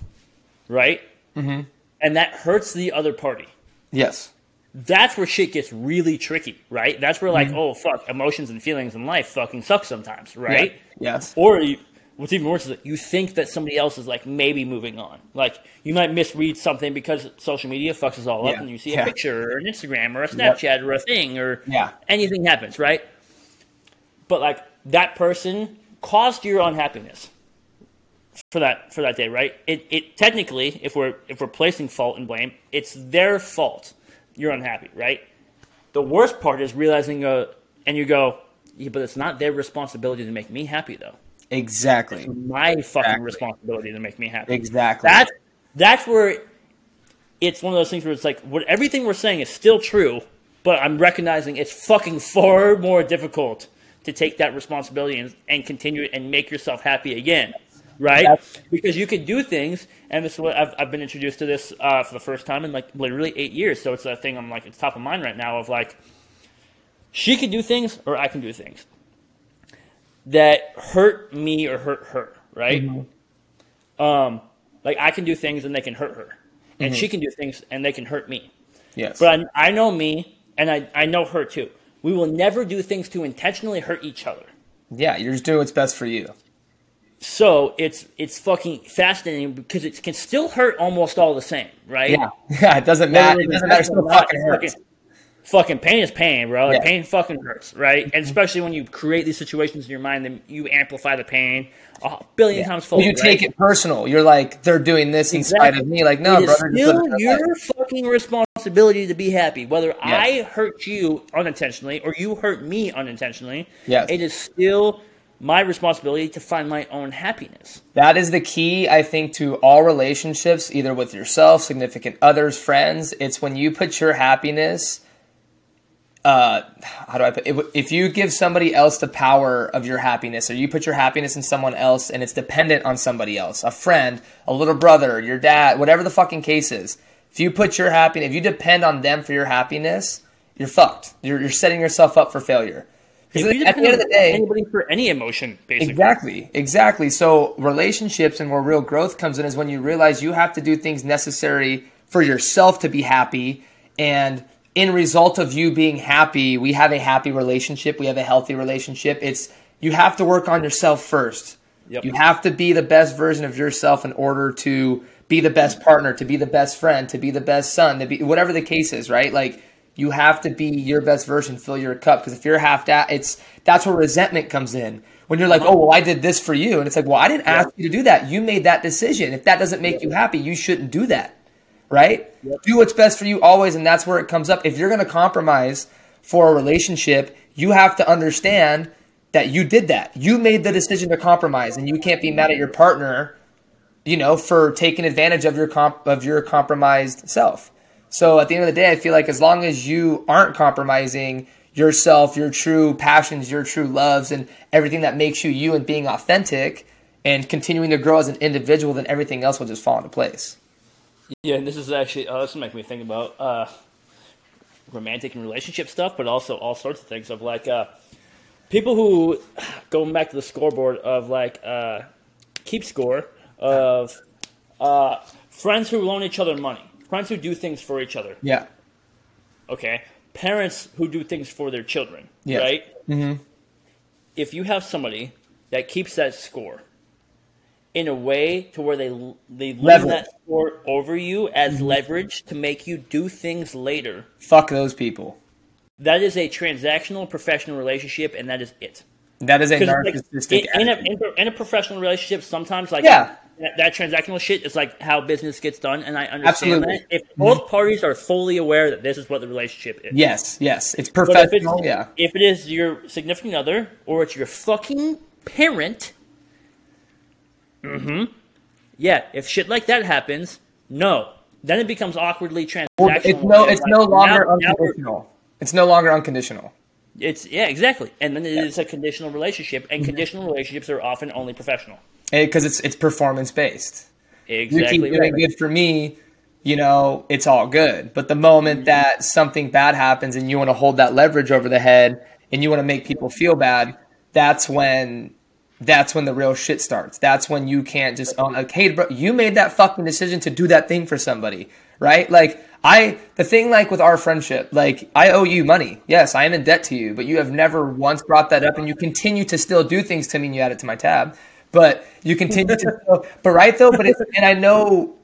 right? Mm-hmm. And that hurts the other party. Yes. That's where shit gets really tricky, right? That's where, like, oh, fuck, emotions and feelings in life fucking suck sometimes, right? Yeah. Yes. Or you, what's even worse is that you think that somebody else is, like, maybe moving on. Like, you might misread something because social media fucks us all up and you see Yeah. a picture or an Instagram or a Snapchat or a thing or Yeah. anything happens, right? But like that person caused your unhappiness for that for that day, right? It it technically, if we're if we're placing fault and blame, it's their fault. You're unhappy, right? The worst part is realizing, uh, and you go, yeah, but it's not their responsibility to make me happy, though. Exactly. My fucking Exactly. responsibility to make me happy. Exactly. That's that's where it's one of those things where it's like what everything we're saying is still true, but I'm recognizing it's fucking far more difficult to take that responsibility and, and continue it and make yourself happy again, right? That's- because you can do things, and this is what I've, I've been introduced to this uh, for the first time in like literally eight years. So it's a thing I'm like it's top of mind right now of like she can do things or I can do things that hurt me or hurt her, right? Um, like I can do things and they can hurt her, and she can do things and they can hurt me. yes. But I, I know me, and I, I know her too. We will never do things to intentionally hurt each other. yeah, you're just doing what's best for you. So it's it's fucking fascinating because it can still hurt almost all the same, right? Yeah. Yeah. It doesn't matter. It doesn't matter. It still fucking hurts. fucking- fucking pain is pain, bro. Like, Yeah. Pain fucking hurts, right? And mm-hmm. especially when you create these situations in your mind, then you amplify the pain a billion times fold. you right? take it personal. You're like, they're doing this in spite of me. Like, no, it brother. still your fucking responsibility to be happy. Whether I hurt you unintentionally or you hurt me unintentionally, Yes. it is still my responsibility to find my own happiness. That is the key, I think, to all relationships, either with yourself, significant others, friends. It's when you put your happiness. Uh, how do I put? If, if you give somebody else the power of your happiness, or you put your happiness in someone else, and it's dependent on somebody else, a friend, a little brother, your dad, whatever the fucking case is. If you put your happiness, if you depend on them for your happiness, you're fucked. You're, you're setting yourself up for failure. Because at the end of the day, anybody for any emotion, basically. Exactly, exactly. So relationships and where real growth comes in is when you realize you have to do things necessary for yourself to be happy, and in result of you being happy, we have a happy relationship. We have a healthy relationship. It's you have to work on yourself first. Yep. You have to be the best version of yourself in order to be the best partner, to be the best friend, to be the best son, to be whatever the case is, right? Like you have to be your best version, fill your cup. Because if you're half that, it's that's where resentment comes in. When you're like, uh-huh. oh well, I did this for you, and it's like, well, I didn't ask you to do that. You made that decision. If that doesn't make you happy, you shouldn't do that, right? Do what's best for you always, and that's where it comes up. If you're going to compromise for a relationship, you have to understand that you did that. You made the decision to compromise, and you can't be mad at your partner you know, for taking advantage of your comp- of your compromised self. So at the end of the day, I feel like as long as you aren't compromising yourself, your true passions, your true loves, and everything that makes you you and being authentic and continuing to grow as an individual, then everything else will just fall into place. Yeah, and this is actually uh, this make me think about uh, romantic and relationship stuff, but also all sorts of things of like uh, people who going back to the scoreboard of like uh, keep score of uh, friends who loan each other money, friends who do things for each other. Yeah. Okay, parents who do things for their children. Yes. Right. Mm-hmm. If you have somebody that keeps that score in a way to where they they Leverage. that score over you as leverage to make you do things later. Fuck those people. That is a transactional professional relationship, and that is it. That is a 'Cause, like, narcissistic. in, in, a, in a professional relationship, sometimes like Yeah. That, that transactional shit is like how business gets done, and I understand Absolutely. that. If both parties are fully aware that this is what the relationship is, yes, yes, it's But if it's, professional. yeah. if it is your significant other or it's your fucking parent, mm-hmm. Yeah, if shit like that happens, no. Then it becomes awkwardly transactional. It's no, it's Like, no longer now- now unconditional. It's no longer unconditional. It's yeah, exactly. And then it is a conditional relationship, and conditional relationships are often only professional. Eh, because it's it's performance based. You Exactly. keep doing right. good for me, you know, it's all good. But the moment mm-hmm. that something bad happens and you want to hold that leverage over the head and you want to make people feel bad, that's when that's when the real shit starts. That's when you can't just own like, hey, bro, you made that fucking decision to do that thing for somebody, right? Like I, the thing like with our friendship, like I owe you money. Yes, I am in debt to you, but you have never once brought that up, and you continue to still do things to me. and You add it to my tab, but you continue to. But right though, but it's, and I know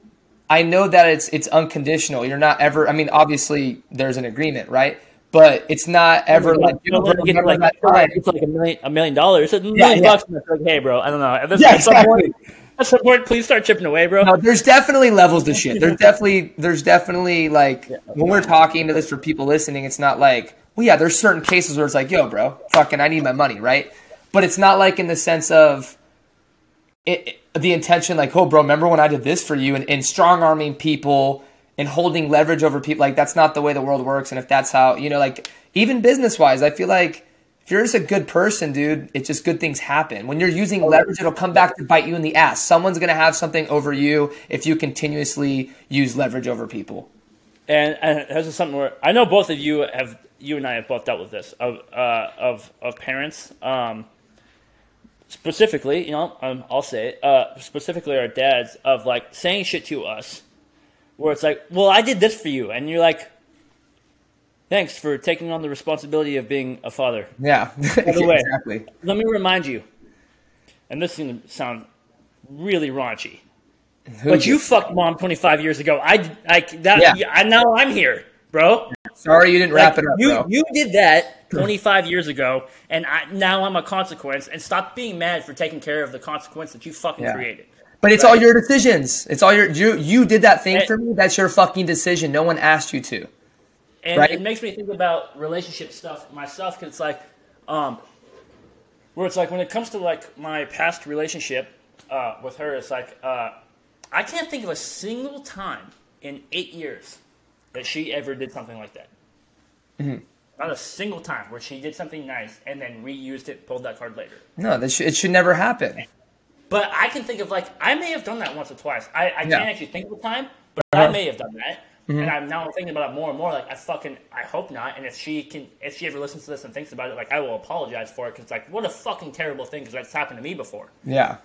I know that it's it's unconditional. You're not ever. I mean, obviously there's an agreement, right? But it's not ever like, You know, like, like, it's like a million, a million dollars, a million yeah. bucks. And it's like, hey, bro, I don't know. Yeah, exactly. point, at some point, please start chipping away, bro. No, there's definitely levels to shit. There's definitely there's definitely like when we're talking to this for people listening, it's not like well yeah, there's certain cases where it's like, yo, bro, fucking I need my money, right? But it's not like in the sense of it, the intention like, oh bro, remember when I did this for you? And, and strong arming people and holding leverage over people like that's not the way the world works. And if that's how you know like even business wise i feel like if you're just a good person dude it's just good things happen. When you're using leverage it'll come back to bite you in the ass. Someone's going to have something over you if you continuously use leverage over people. And, and this is something where I know both of you have, you and I have both dealt with this of uh, of of parents. Um, specifically, you know, um, I'll say it. Uh, specifically, our dads of like saying shit to us, where it's like, "Well, I did this for you," and you're like, "Thanks for taking on the responsibility of being a father." yeah By the way. exactly Let me remind you, and this is going to sound really raunchy, Who but you fucked mom 25 years ago. I, I, that, Yeah. I now I'm here, bro. Sorry you didn't wrap it up, you, bro. You did that 25 years ago, and I, now I'm a consequence. And stop being mad for taking care of the consequence that you fucking Yeah. created. But it's all your decisions. It's all your you you did that thing And- for me. That's your fucking decision. No one asked you to. And Right. it makes me think about relationship stuff myself because it's like, um, where it's like when it comes to like my past relationship uh, with her, it's like uh, I can't think of a single time in eight years that she ever did something like that. Not a single time where she did something nice and then reused it, pulled that card later. No, that should, it should never happen. But I can think of like I may have done that once or twice. I, I Yeah. can't actually think of the time, but Uh-huh. I may have done that. And I'm now thinking about it more and more. Like I fucking I hope not. And if she can, if she ever listens to this and thinks about it, like I will apologize for it because like what a fucking terrible thing because that's happened to me before. Yeah.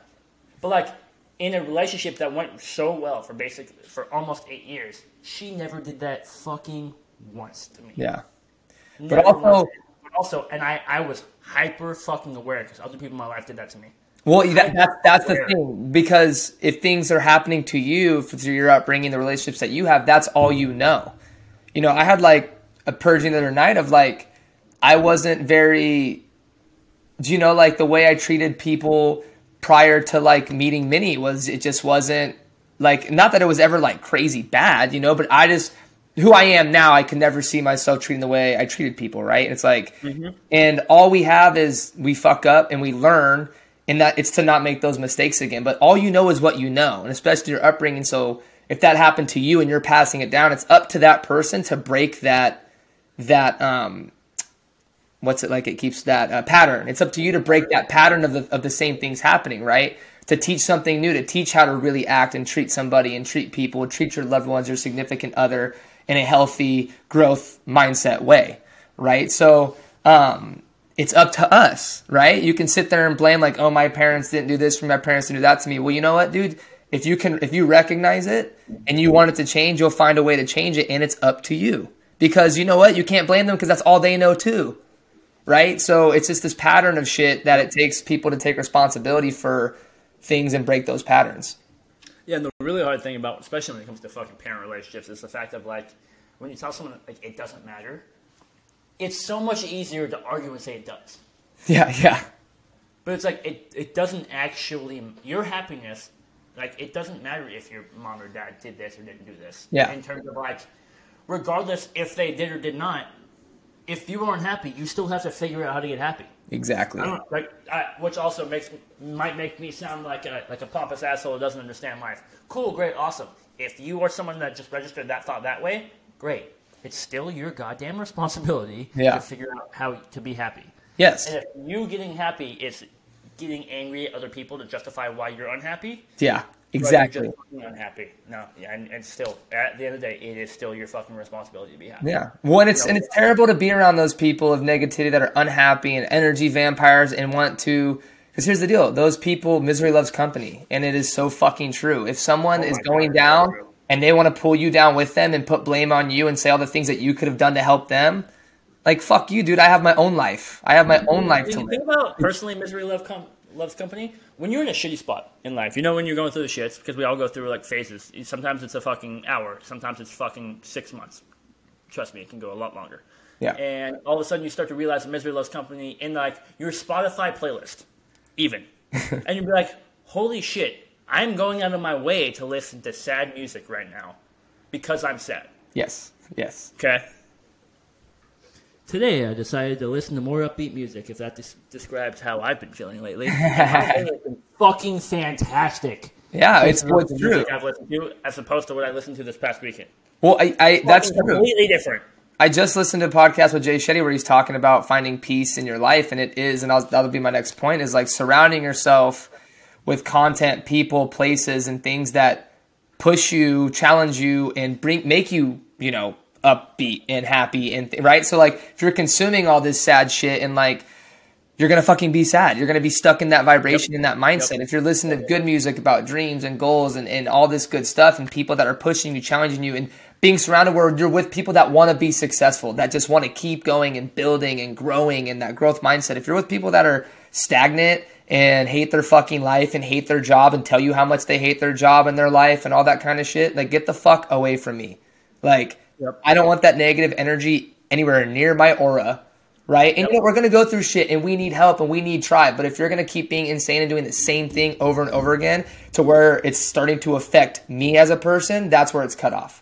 But like in a relationship that went so well for basic for almost eight years, she never did that fucking once to me. Yeah. Never also-. But also, and I I was hyper fucking aware because other people in my life did that to me. Well, that, that's that's the thing because if things are happening to you through your upbringing, the relationships that you have, that's all you know. You know, I had like a purging the other night of like I wasn't very. Do you know like the way I treated people prior to like meeting Minnie was it just wasn't like not that it was ever like crazy bad, you know, but I just who I am now, I can never see myself treating the way I treated people, right? And it's like, and all we have is we fuck up and we learn, and that it's to not make those mistakes again. But all you know is what you know, and especially your upbringing. So if that happened to you and you're passing it down, it's up to that person to break that that um what's it like it keeps that uh, pattern it's up to you to break that pattern of the, of the same things happening right to teach something new to teach how to really act and treat somebody and treat people treat your loved ones your significant other in a healthy growth mindset way right? So um, it's up to us right? You can sit there and blame like oh my parents didn't do this for my parents didn't do that to me. Well you know what dude? If you can if you recognize it and you want it to change you'll find a way to change it and it's up to you. Because you know what? You can't blame them because that's all they know too right? So it's just this pattern of shit that it takes people to take responsibility for things and break those patterns. Yeah, and the really hard thing about, especially when it comes to fucking parent relationships, is the fact of like, when you tell someone like it doesn't matter, it's so much easier to argue and say it does. Yeah, yeah, But it's like it, it doesn't actually your happiness, like it doesn't matter if your mom or dad did this or didn't do this. Yeah. In terms of like, regardless if they did or did not, if you aren't happy, you still have to figure out how to get happy. Exactly. I don't like, I, which also makes might make me sound like a like a pompous asshole who doesn't understand life. Cool, great, awesome. If you are someone that just registered that thought that way, great. It's still your goddamn responsibility Yeah. to figure out how to be happy. Yes. And if you getting happy is getting angry at other people to justify why you're unhappy, Yeah, exactly. unhappy. No, yeah, and, and still, at the end of the day, it is still your fucking responsibility to be happy. Yeah. Well, and it's and it's terrible to be around those people of negativity that are unhappy and energy vampires and want to. Because here's the deal: those people, misery loves company, and it is so fucking true. If someone oh is going God, down and they want to pull you down with them and put blame on you and say all the things that you could have done to help them, like fuck you, dude. I have my own life. I have my own life to live. think about personally, misery loves com- loves company. When you're in a shitty spot in life, you know when you're going through the shits because we all go through like phases. Sometimes it's a fucking hour. Sometimes it's fucking six months. Trust me, it can go a lot longer. Yeah. And all of a sudden, you start to realize that misery loves company in like your Spotify playlist, even, and you'd be like, "Holy shit! I'm going out of my way to listen to sad music right now because I'm sad." Yes. Yes. Okay. Today, I decided to listen to more upbeat music. If that des- describes how I've been feeling lately, it's been fucking fantastic. Yeah, it's what's true. I've listened to, as opposed to what I listened to this past weekend. Well, I, I that's true. Completely different. I just listened to a podcast with Jay Shetty where he's talking about finding peace in your life, and it is, and I'll, that'll be my next point, is like surrounding yourself with content, people, places, and things that push you, challenge you, and bring make you, you know, upbeat and happy, and th- right. So like, if you're consuming all this sad shit and like you're gonna fucking be sad. You're gonna be stuck in that vibration, in that mindset. If you're listening to good music about dreams and goals and, and all this good stuff and people that are pushing you, challenging you, and being surrounded where you're with people that want to be successful, that just want to keep going and building and growing and that growth mindset. If you're with people that are stagnant and hate their fucking life and hate their job and tell you how much they hate their job and their life and all that kind of shit, like get the fuck away from me. Like Yep. I don't want that negative energy anywhere near my aura. Right. And yep. you know, we're going to go through shit and we need help and we need tribe. But if you're going to keep being insane and doing the same thing over and over again to where it's starting to affect me as a person, that's where it's cut off.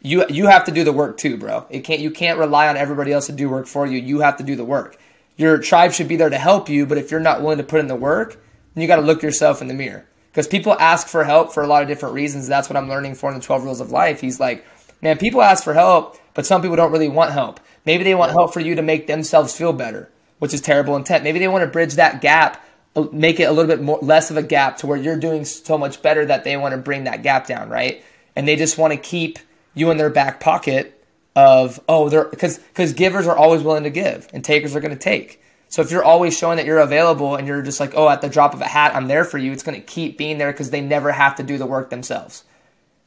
You, you have to do the work too, bro. It can't, you can't rely on everybody else to do work for you. You have to do the work. Your tribe should be there to help you. But if you're not willing to put in the work, then you got to look yourself in the mirror because people ask for help for a lot of different reasons. That's what I'm learning for in the 12 rules of life. He's like, man, people ask for help, but some people don't really want help. Maybe they want help for you to make themselves feel better, which is terrible intent. Maybe they want to bridge that gap, uh, make it a little bit more less of a gap to where you're doing so much better that they want to bring that gap down, right? And they just want to keep you in their back pocket of oh they're because because givers are always willing to give and takers are going to take so if you're always showing that you're available and you're just like, oh, at the drop of a hat, I'm there for you, it's going to keep being there because they never have to do the work themselves.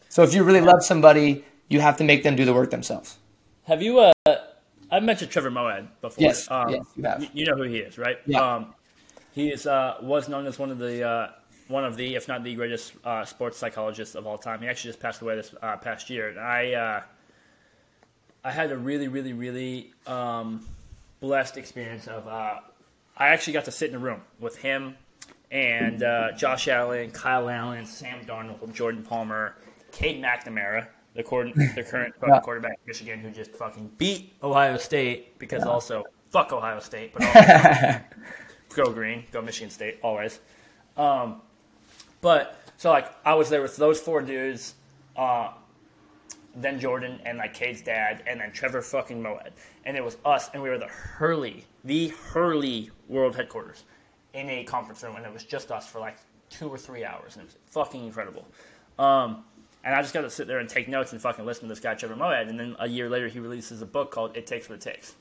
So if you really love somebody, you have to make them do the work themselves. Have you? Uh, I've mentioned Trevor Moawad before. Yes, um, yes, you have. You know who he is, right? Yeah. Um, he is uh, was known as one of the uh, one of the, if not the greatest uh, sports psychologists of all time. He actually just passed away this uh, past year. And I uh, I had a really, really, really um, blessed experience of uh, I actually got to sit in a room with him and uh, Josh Allen, Kyle Allen, Sam Darnold, Jordan Palmer, Cade McNamara, the, the current yeah. quarterback Michigan, who just fucking beat Ohio State because yeah. also fuck Ohio State, but also go green, go Michigan State always. Um, but so like I was there with those four dudes. Uh, then Jordan and like Cade's dad, and then Trevor fucking Moawad. And it was us, and we were the Hurley, the Hurley World Headquarters in a conference room, and it was just us for like two or three hours, and it was fucking incredible. Um, and I just got to sit there and take notes and fucking listen to this guy Trevor Moawad. And then a year later, he releases a book called "It Takes What It Takes,"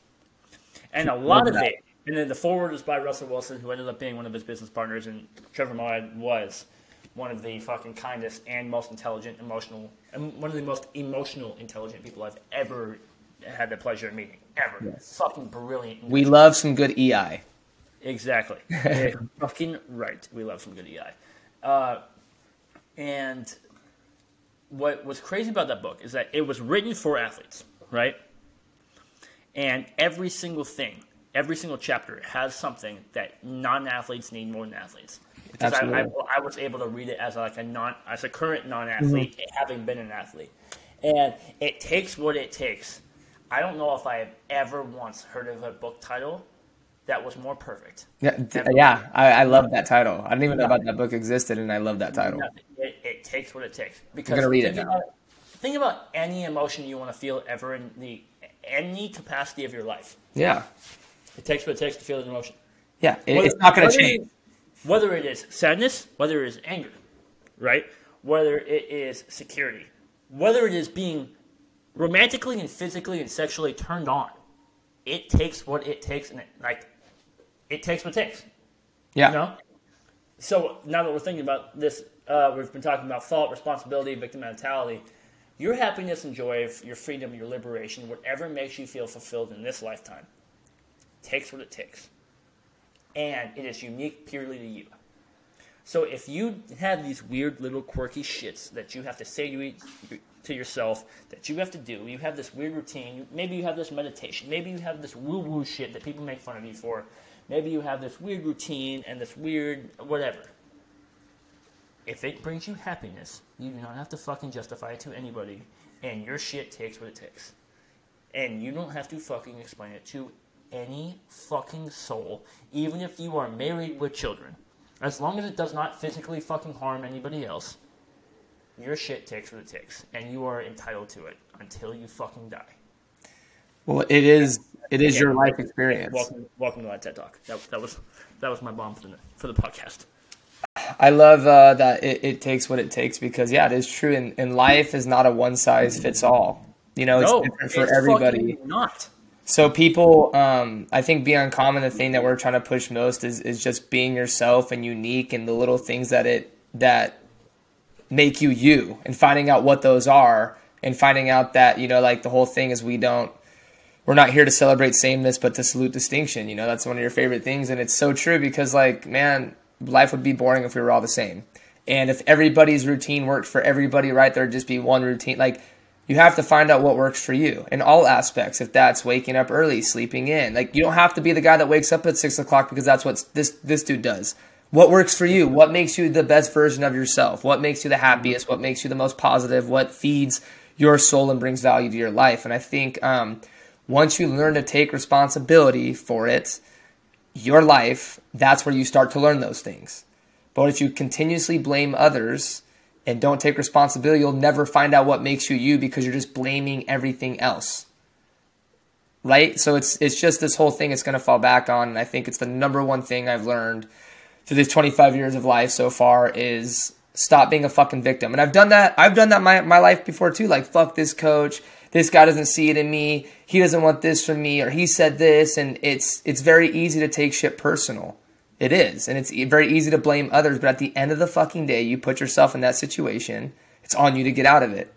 and a lot of it. And then the foreword is by Russell Wilson, who ended up being one of his business partners, and Trevor Moawad was one of the fucking kindest and most intelligent, emotional, and one of the most emotional, intelligent people I've ever had the pleasure of meeting. Ever. Yes. Fucking brilliant. We love some good EI. Exactly. fucking right. We love some good EI. Uh, and what was crazy about that book is that it was written for athletes, right? And every single thing, every single chapter has something that non-athletes need more than athletes because I, I, I, was able to read it as like a non as a current non-athlete, mm-hmm. having been an athlete, and it takes what it takes. I don't know if I have ever once heard of a book title that was more perfect. Yeah, yeah, I, I love that title. I didn't even know about that book existed, and I love that title. It, it takes what it takes. Because I'm gonna read it now. About, think about any emotion you want to feel ever in the any capacity of your life. Yeah, it takes what it takes to feel an emotion. Yeah, it, it's not going to change whether it is sadness, whether it is anger, right? Whether it is security, whether it is being romantically and physically and sexually turned on. It takes what it takes, and it, like it takes what it takes. Yeah. You know. So now that we're thinking about this, uh, we've been talking about fault, responsibility, victim mentality. Your happiness and joy, your freedom, your liberation, whatever makes you feel fulfilled in this lifetime, takes what it takes and it is unique purely to you. So if you have these weird little quirky shits that you have to say to, to yourself that you have to do, you have this weird routine, maybe you have this meditation, maybe you have this woo woo shit that people make fun of you for, maybe you have this weird routine and this weird whatever. If it brings you happiness, you do not have to fucking justify it to anybody, and your shit takes what it takes. And you don't have to fucking explain it to any fucking soul, even if you are married with children. As long as it does not physically fucking harm anybody else, your shit takes what it takes, and you are entitled to it until you fucking die. Well, it is it is your life experience. Welcome, welcome to that TED Talk. That, that was that was my bomb for the for the podcast. I love uh, that it, it, takes what it takes because yeah, it is true. And, and life is not a one size fits all. You know, it's no, different for everybody. Not. So people, um, I think Be Uncommon, the thing that we're trying to push most is, is just being yourself and unique and the little things that it that make you you and finding out what those are and finding out that you know like the whole thing is we don't we're not here to celebrate sameness but to salute distinction you know that's one of your favorite things and it's so true because like man life would be boring if we were all the same and if everybody's routine worked for everybody right there'd just be one routine like You have to find out what works for you in all aspects. If that's waking up early, sleeping in, like you don't have to be the guy that wakes up at six o'clock because that's what this this dude does. What works for you? What makes you the best version of yourself? What makes you the happiest? What makes you the most positive? What feeds your soul and brings value to your life? And I think um, once you learn to take responsibility for it, your life, that's where you start to learn those things. But if you continuously blame others and don't take responsibility, you'll never find out what makes you you because you're just blaming everything else. Right? So it's it's just this whole thing it's going to fall back on and I think it's the number one thing I've learned through these 25 years of life so far is stop being a fucking victim. And I've done that I've done that my my life before too like fuck this coach, this guy doesn't see it in me, he doesn't want this from me or he said this and it's it's very easy to take shit personal it is. And it's very easy to blame others, but at the end of the fucking day, you put yourself in that situation. It's on you to get out of it.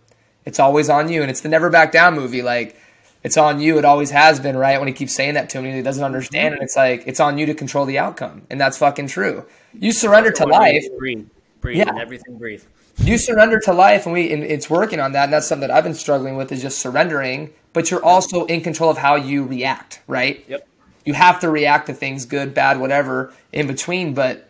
It's always on you. And it's the never back down movie. Like, it's on you. It always has been, right? When he keeps saying that to me, he doesn't mm-hmm. understand. And it's like, it's on you to control the outcome. And that's fucking true. You surrender to life. Breathe. Breathe. Yeah. everything breathe. You surrender to life, and we and it's working on that. And that's something that I've been struggling with is just surrendering. But you're also in control of how you react, right? Yep you have to react to things, good, bad, whatever, in between, but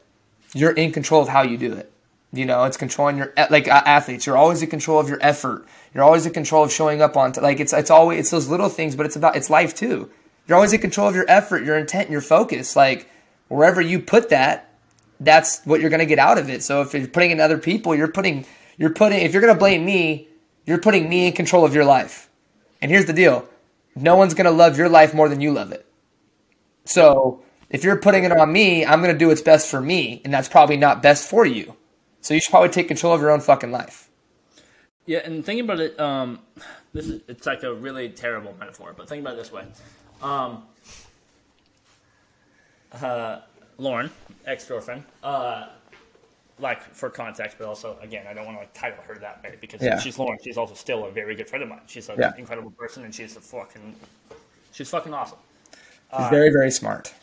you're in control of how you do it. You know, it's controlling your like athletes. You're always in control of your effort. You're always in control of showing up on t- like it's it's always it's those little things, but it's about it's life too. You're always in control of your effort, your intent, your focus. Like wherever you put that, that's what you're going to get out of it. So if you're putting in other people, you're putting you're putting if you're going to blame me, you're putting me in control of your life. And here's the deal: no one's going to love your life more than you love it. So if you're putting it on me, I'm going to do what's best for me, and that's probably not best for you. So you should probably take control of your own fucking life. Yeah, and thinking about it, um, this is it's like a really terrible metaphor, but think about it this way. Um, uh, Lauren, ex girlfriend, uh, like for context, but also again, I don't want to like title her that way because yeah. she's Lauren. She's also still a very good friend of mine. She's an yeah. incredible person, and she's a fucking, she's fucking awesome. She's uh, very, very smart.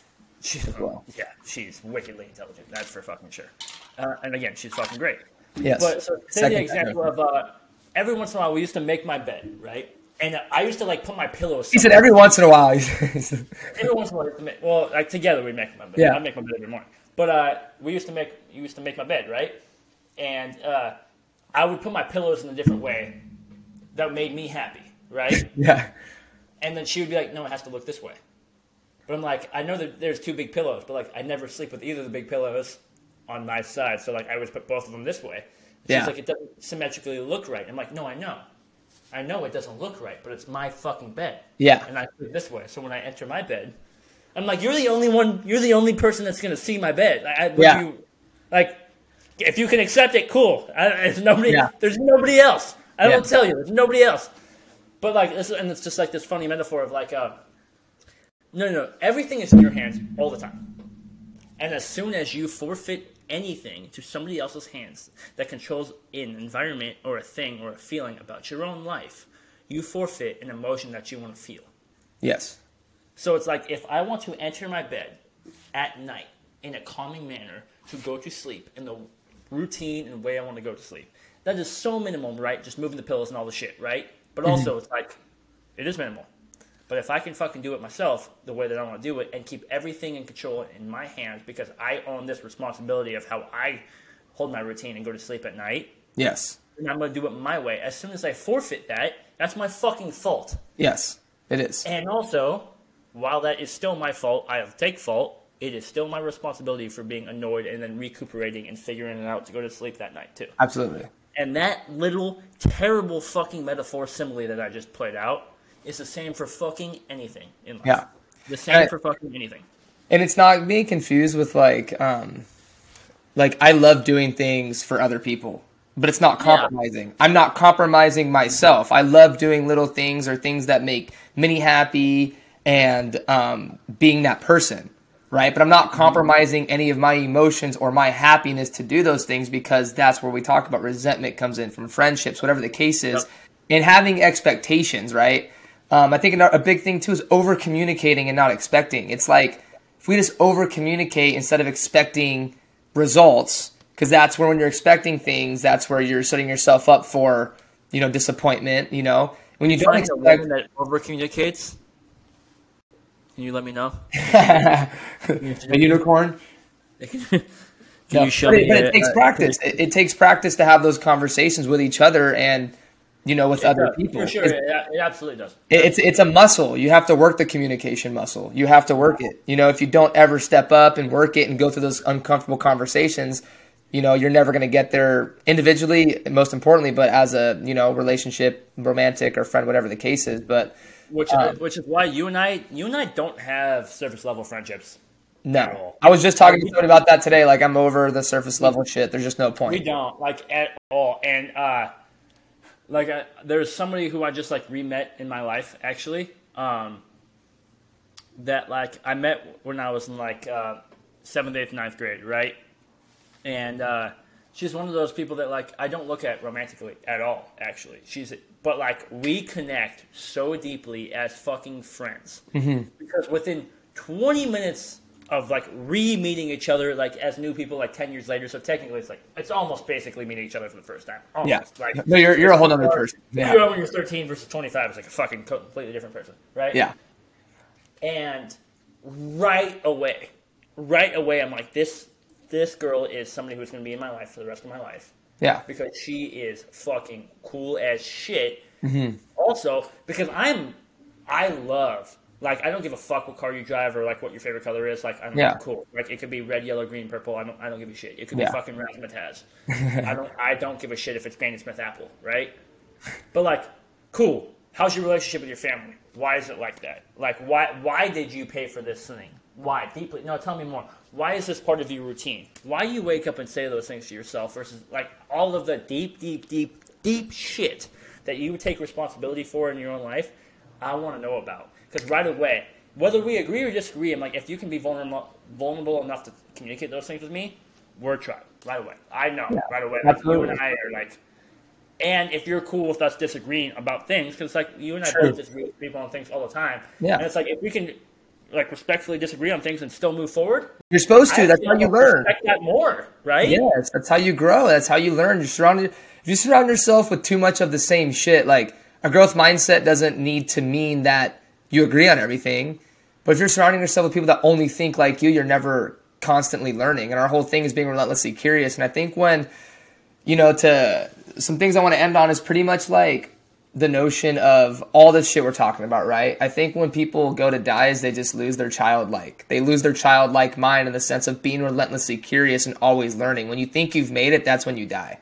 She's well. Yeah, she's wickedly intelligent. That's for fucking sure. Uh, and again, she's fucking great. Yes. But so take the example of uh, every once in a while we used to make my bed, right? And I used to like put my pillows. He said every once in a while. every once in a while, well, like together we make my bed. Yeah. I make my bed every morning. But uh, we used to make you used to make my bed, right? And uh, I would put my pillows in a different way that made me happy, right? yeah. And then she would be like, "No, it has to look this way." But I'm like, I know that there's two big pillows, but like I never sleep with either of the big pillows on my side. So like I always put both of them this way. She's yeah. like, it doesn't symmetrically look right. I'm like, no, I know. I know it doesn't look right, but it's my fucking bed. Yeah. And I sleep this way. So when I enter my bed, I'm like, you're the only one. You're the only person that's gonna see my bed. I, yeah. You, like, if you can accept it, cool. I, there's nobody. Yeah. There's nobody else. I don't tell you. There's nobody else. But like, this, and it's just like this funny metaphor of like, uh, no, no, no. Everything is in your hands all the time. And as soon as you forfeit anything to somebody else's hands that controls an environment or a thing or a feeling about your own life, you forfeit an emotion that you want to feel. Yes. So it's like if I want to enter my bed at night in a calming manner to go to sleep in the routine and way I want to go to sleep, that is so minimal, right? Just moving the pillows and all the shit, right? But also, mm-hmm. it's like, it is minimal. But if I can fucking do it myself the way that I want to do it and keep everything in control in my hands because I own this responsibility of how I hold my routine and go to sleep at night. Yes. And I'm going to do it my way. As soon as I forfeit that, that's my fucking fault. Yes, it is. And also, while that is still my fault, I'll take fault. It is still my responsibility for being annoyed and then recuperating and figuring it out to go to sleep that night too. Absolutely. And that little terrible fucking metaphor simile that I just played out is the same for fucking anything in life. Yeah. The same I, for fucking anything. And it's not being confused with like um like I love doing things for other people, but it's not compromising. Yeah. I'm not compromising myself. I love doing little things or things that make me happy and um being that person right? But I'm not mm-hmm. compromising any of my emotions or my happiness to do those things because that's where we talk about resentment comes in from friendships, whatever the case is, yep. and having expectations, right? Um, I think a big thing too is over communicating and not expecting. It's like if we just over communicate instead of expecting results, because that's where when you're expecting things, that's where you're setting yourself up for, you know, disappointment. You know, when you You don't expect that over communicates. Can you let me know? a unicorn. Can No, you uh, show but, me? it, but it a- takes a- practice. It, it takes practice to have those conversations with each other and you know with other Yeah, people. For sure, it, it absolutely does. it- it's it's a muscle. You have to work the communication muscle. You have to work it. You know, if you don't ever step up and work it and go through those uncomfortable conversations, you know, you're never going to get there individually, most importantly, but as a you know relationship, romantic or friend, whatever the case is. But Which Um, which is why you and I you and I don't have surface level friendships. no, I was just talking to somebody about that today. Like I'm over the surface level shit. There's just no point. We don't like at all. And uh, like I, there's somebody who I just like re-met in my life actually. Um, that like I met when I was in like uh, seventh, eighth, ninth grade, right? And uh, she's one of those people that like I don't look at romantically at all. Actually, she's but like we connect so deeply as fucking friends. Mm-hmm. Because within 20 minutes of like re-meeting each other like as new people like 10 years later so technically it's like it's almost basically meeting each other for the first time. Almost. Yeah, like no, you're you're a whole other person. Yeah, you know when you're 13 versus 25 it's like a fucking completely different person right? Yeah, and right away right away i'm like this this girl is somebody who's going to be in my life for the rest of my life yeah. because she is fucking cool as shit. Mm-hmm. Also, because I'm, I love like I don't give a fuck what car you drive or like what your favorite color is. Like I'm Yeah. cool. Like it could be red, yellow, green, purple. I don't I don't give a shit. It could Yeah. be fucking razzmatazz. I don't I don't give a shit if it's Granny Smith apple, right? But like, cool. How's your relationship with your family? Why is it like that? Like why why did you pay for this thing? Why deeply? No, tell me more. Why is this part of your routine? Why you wake up and say those things to yourself versus like all of the deep, deep, deep, deep shit that you take responsibility for in your own life? I want to know about because right away, whether we agree or disagree, I'm like, if you can be vulnerable, vulnerable enough to communicate those things with me, we're trying right away. I know right away. Like, you and I are like, and if you're cool with us disagreeing about things, because like you and I True. both disagree with people on things all the time, Yeah. and it's like if we can like respectfully disagree on things and still move forward, You're supposed to. I That's how you learn. Respect that more, right? Yes, that's how you grow. That's how you learn. You're surrounded. If you surround yourself with too much of the same shit, like a growth mindset doesn't need to mean that you agree on everything. But if you're surrounding yourself with people that only think like you, you're never constantly learning. And our whole thing is being relentlessly curious. And I think when, you know, to some things I want to end on is pretty much like the notion of all this shit we're talking about, right? I think when people go to die is they just lose their childlike. They lose their childlike mind in the sense of being relentlessly curious and always learning. When you think you've made it, that's when you die.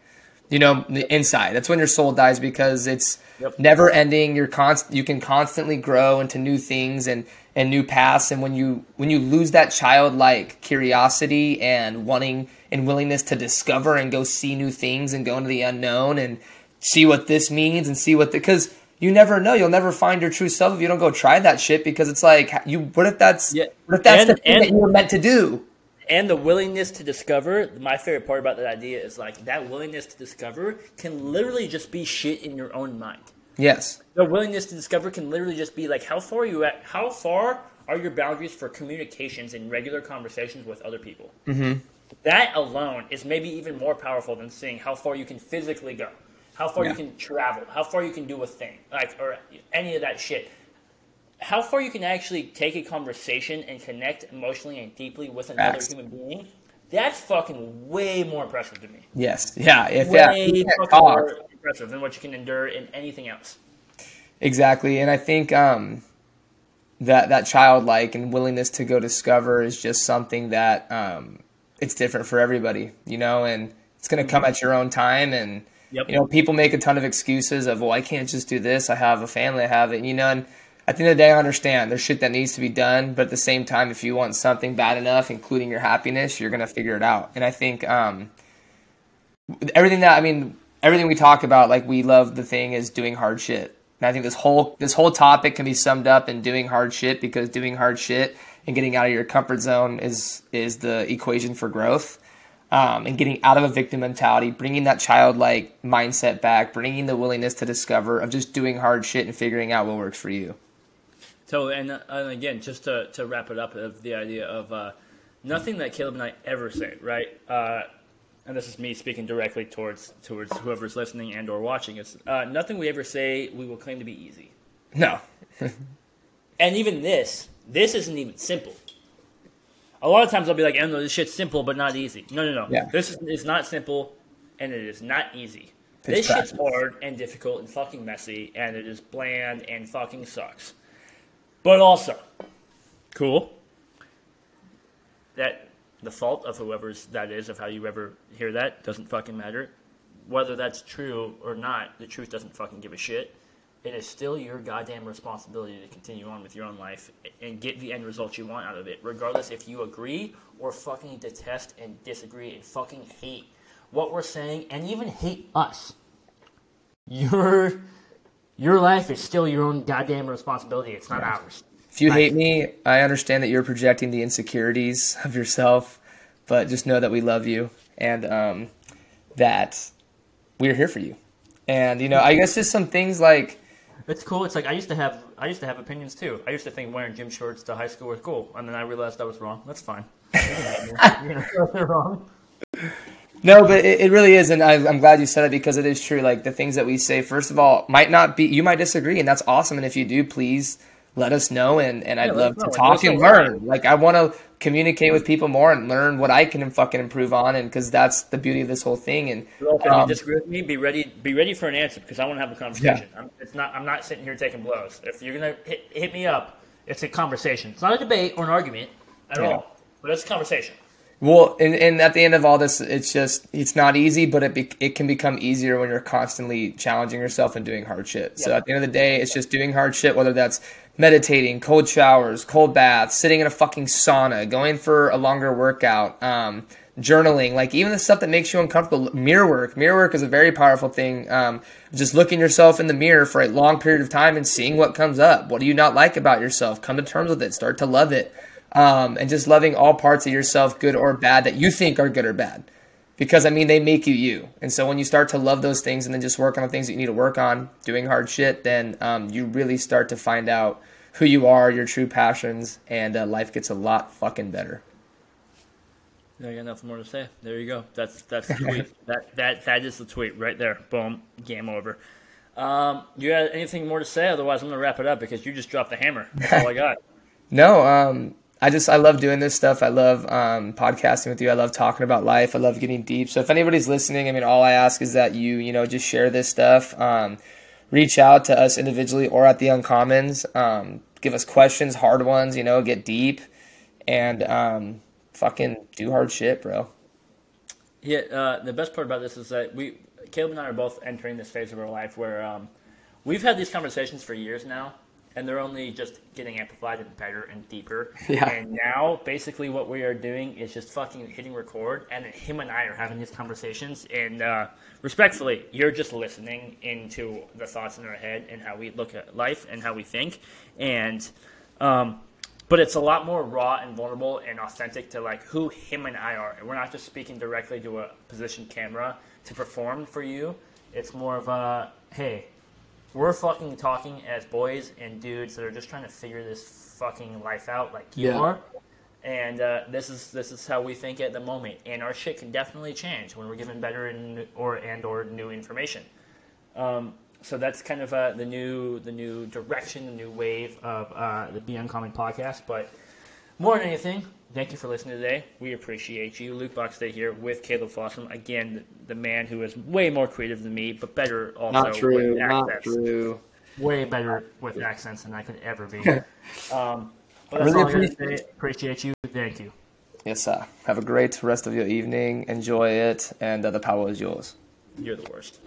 You know, inside. That's when your soul dies because it's Yep. never ending. You're const- you can constantly grow into new things and and new paths and when you when you lose that childlike curiosity and wanting and willingness to discover and go see new things and go into the unknown and see what this means and see what the because you never know. You'll never find your true self if you don't go try that shit because it's like you what if that's Yeah. what if that's And- the thing and- that you were meant to do? And the willingness to discover my favorite part about that idea is like that willingness to discover can literally just be shit in your own mind. Yes. The willingness to discover can literally just be like how far are you at how far are your boundaries for communications and regular conversations with other people? Mm-hmm. that alone is maybe even more powerful than seeing how far you can physically go how far Yeah. you can travel how far you can do a thing like or any of that shit how far you can actually take a conversation and connect emotionally and deeply with another human being that's fucking way more impressive to me yes yeah if yeah, way you fucking talk. more impressive than what you can endure in anything else Exactly, and I think um, that that childlike and willingness to go discover is just something that um, it's different for everybody, you know, and it's going to come at your own time. And Yep. you know, people make a ton of excuses of, well, I can't just do this. I have a family, I have it, you know. And at the end of the day, I understand there's shit that needs to be done, but at the same time, if you want something bad enough, including your happiness, you're going to figure it out. And I think um, everything that I mean, everything we talk about, like we love the thing is doing hard shit. And I think this whole this whole topic can be summed up in doing hard shit because doing hard shit and getting out of your comfort zone is is the equation for growth. Um, and getting out of a victim mentality, bringing that childlike mindset back, bringing the willingness to discover of just doing hard shit and figuring out what works for you. So, and, uh, and again, just to, to wrap it up, of the idea of uh, nothing that Caleb and I ever say, right? Uh, and this is me speaking directly towards towards whoever's listening and or watching, is uh, nothing we ever say we will claim to be easy. No. And even this, this isn't even simple. A lot of times I'll be like, "Oh no, this shit's simple but not easy." No, no, no. Yeah. This is, is not simple, and it is not easy. Pitch this shit's hard and difficult and fucking messy, and it is bland and fucking sucks. But also, cool. That the fault of whoever's that is of how you ever hear that doesn't fucking matter. Whether that's true or not, the truth doesn't fucking give a shit. It is still your goddamn responsibility to continue on with your own life and get the end result you want out of it, regardless if you agree or fucking detest and disagree and fucking hate what we're saying and even hate us. Your your life is still your own goddamn responsibility. It's not ours. If you hate me, I understand that you're projecting the insecurities of yourself, but just know that we love you and um, that we're here for you. And you know, I guess just some things like It's cool. It's like I used to have I used to have opinions too. I used to think wearing gym shorts to high school was cool, and then I realized I was wrong. That's fine. You're wrong. No, but it, it really is, and I, I'm glad you said it because it is true. Like the things that we say, first of all, might not be. You might disagree, and that's awesome. And if you do, please let us know, and, and I'd love us to talk and know why. learn. Like I want to communicate with people more and learn what I can fucking improve on, and because that's the beauty of this whole thing. And Well, if you um, disagree with me, be ready. Be ready for an answer because I want to have a conversation. I'm, it's not. I'm not sitting here taking blows. If you're gonna hit, hit me up, it's a conversation. It's not a debate or an argument at Yeah. all. But it's a conversation. Well, and, and at the end of all this, it's just it's not easy, but it be, it can become easier when you're constantly challenging yourself and doing hard shit. So at the end of the day, it's just doing hard shit, whether that's meditating, cold showers, cold baths, sitting in a fucking sauna, going for a longer workout, um, journaling, like even the stuff that makes you uncomfortable. Mirror work, mirror work is a very powerful thing. Um, just looking yourself in the mirror for a long period of time and seeing what comes up. What do you not like about yourself? Come to terms with it. Start to love it um, and just loving all parts of yourself, good or bad, that you think are good or bad. Because I mean, they make you you. And so when you start to love those things and then just work on the things that you need to work on, doing hard shit, then um, you really start to find out who you are, your true passions, and uh, life gets a lot fucking better. I got nothing more to say. There you go. That's that's the tweet. that that that is the tweet right there. Boom. Game over. Um, you got anything more to say? Otherwise, I'm gonna wrap it up because you just dropped the hammer. That's all I got. No, um, I just I love doing this stuff. I love um, podcasting with you. I love talking about life. I love getting deep. So if anybody's listening, I mean, all I ask is that you you know just share this stuff. Um, reach out to us individually or at the Uncommons. Um, give us questions, hard ones. You know, get deep and um, fucking do hard shit, bro. Yeah, uh, the best part about this is that we, Caleb and I, are both entering this phase of our life where um, we've had these conversations for years now, and they're only just getting amplified and better and deeper. Yeah. And now, basically, what we are doing is just fucking hitting record, and then him and I are having these conversations. And uh, respectfully, you're just listening into the thoughts in our head and how we look at life and how we think, and. Um, but it's a lot more raw and vulnerable and authentic to like who him and I are. And we're not just speaking directly to a positioned camera to perform for you. It's more of a hey, we're fucking talking as boys and dudes that are just trying to figure this fucking life out like you Yeah. are. And uh, this is this is how we think at the moment. And our shit can definitely change when we're given better and or and or new information. Um, so that's kind of uh, the new the new direction, the new wave of uh, the Be Uncommon podcast. But more than anything, thank you for listening today. We appreciate you. Luke Box. Boxday here with Caleb Fossum. Again, the, man who is way more creative than me, but better also Not true. with Not true. Way better with accents than I could ever be. um, but that's really all I appreciate say. Appreciate you. Thank you. Yes, sir. Have a great rest of your evening. Enjoy it, and uh, the power is yours. You're the worst.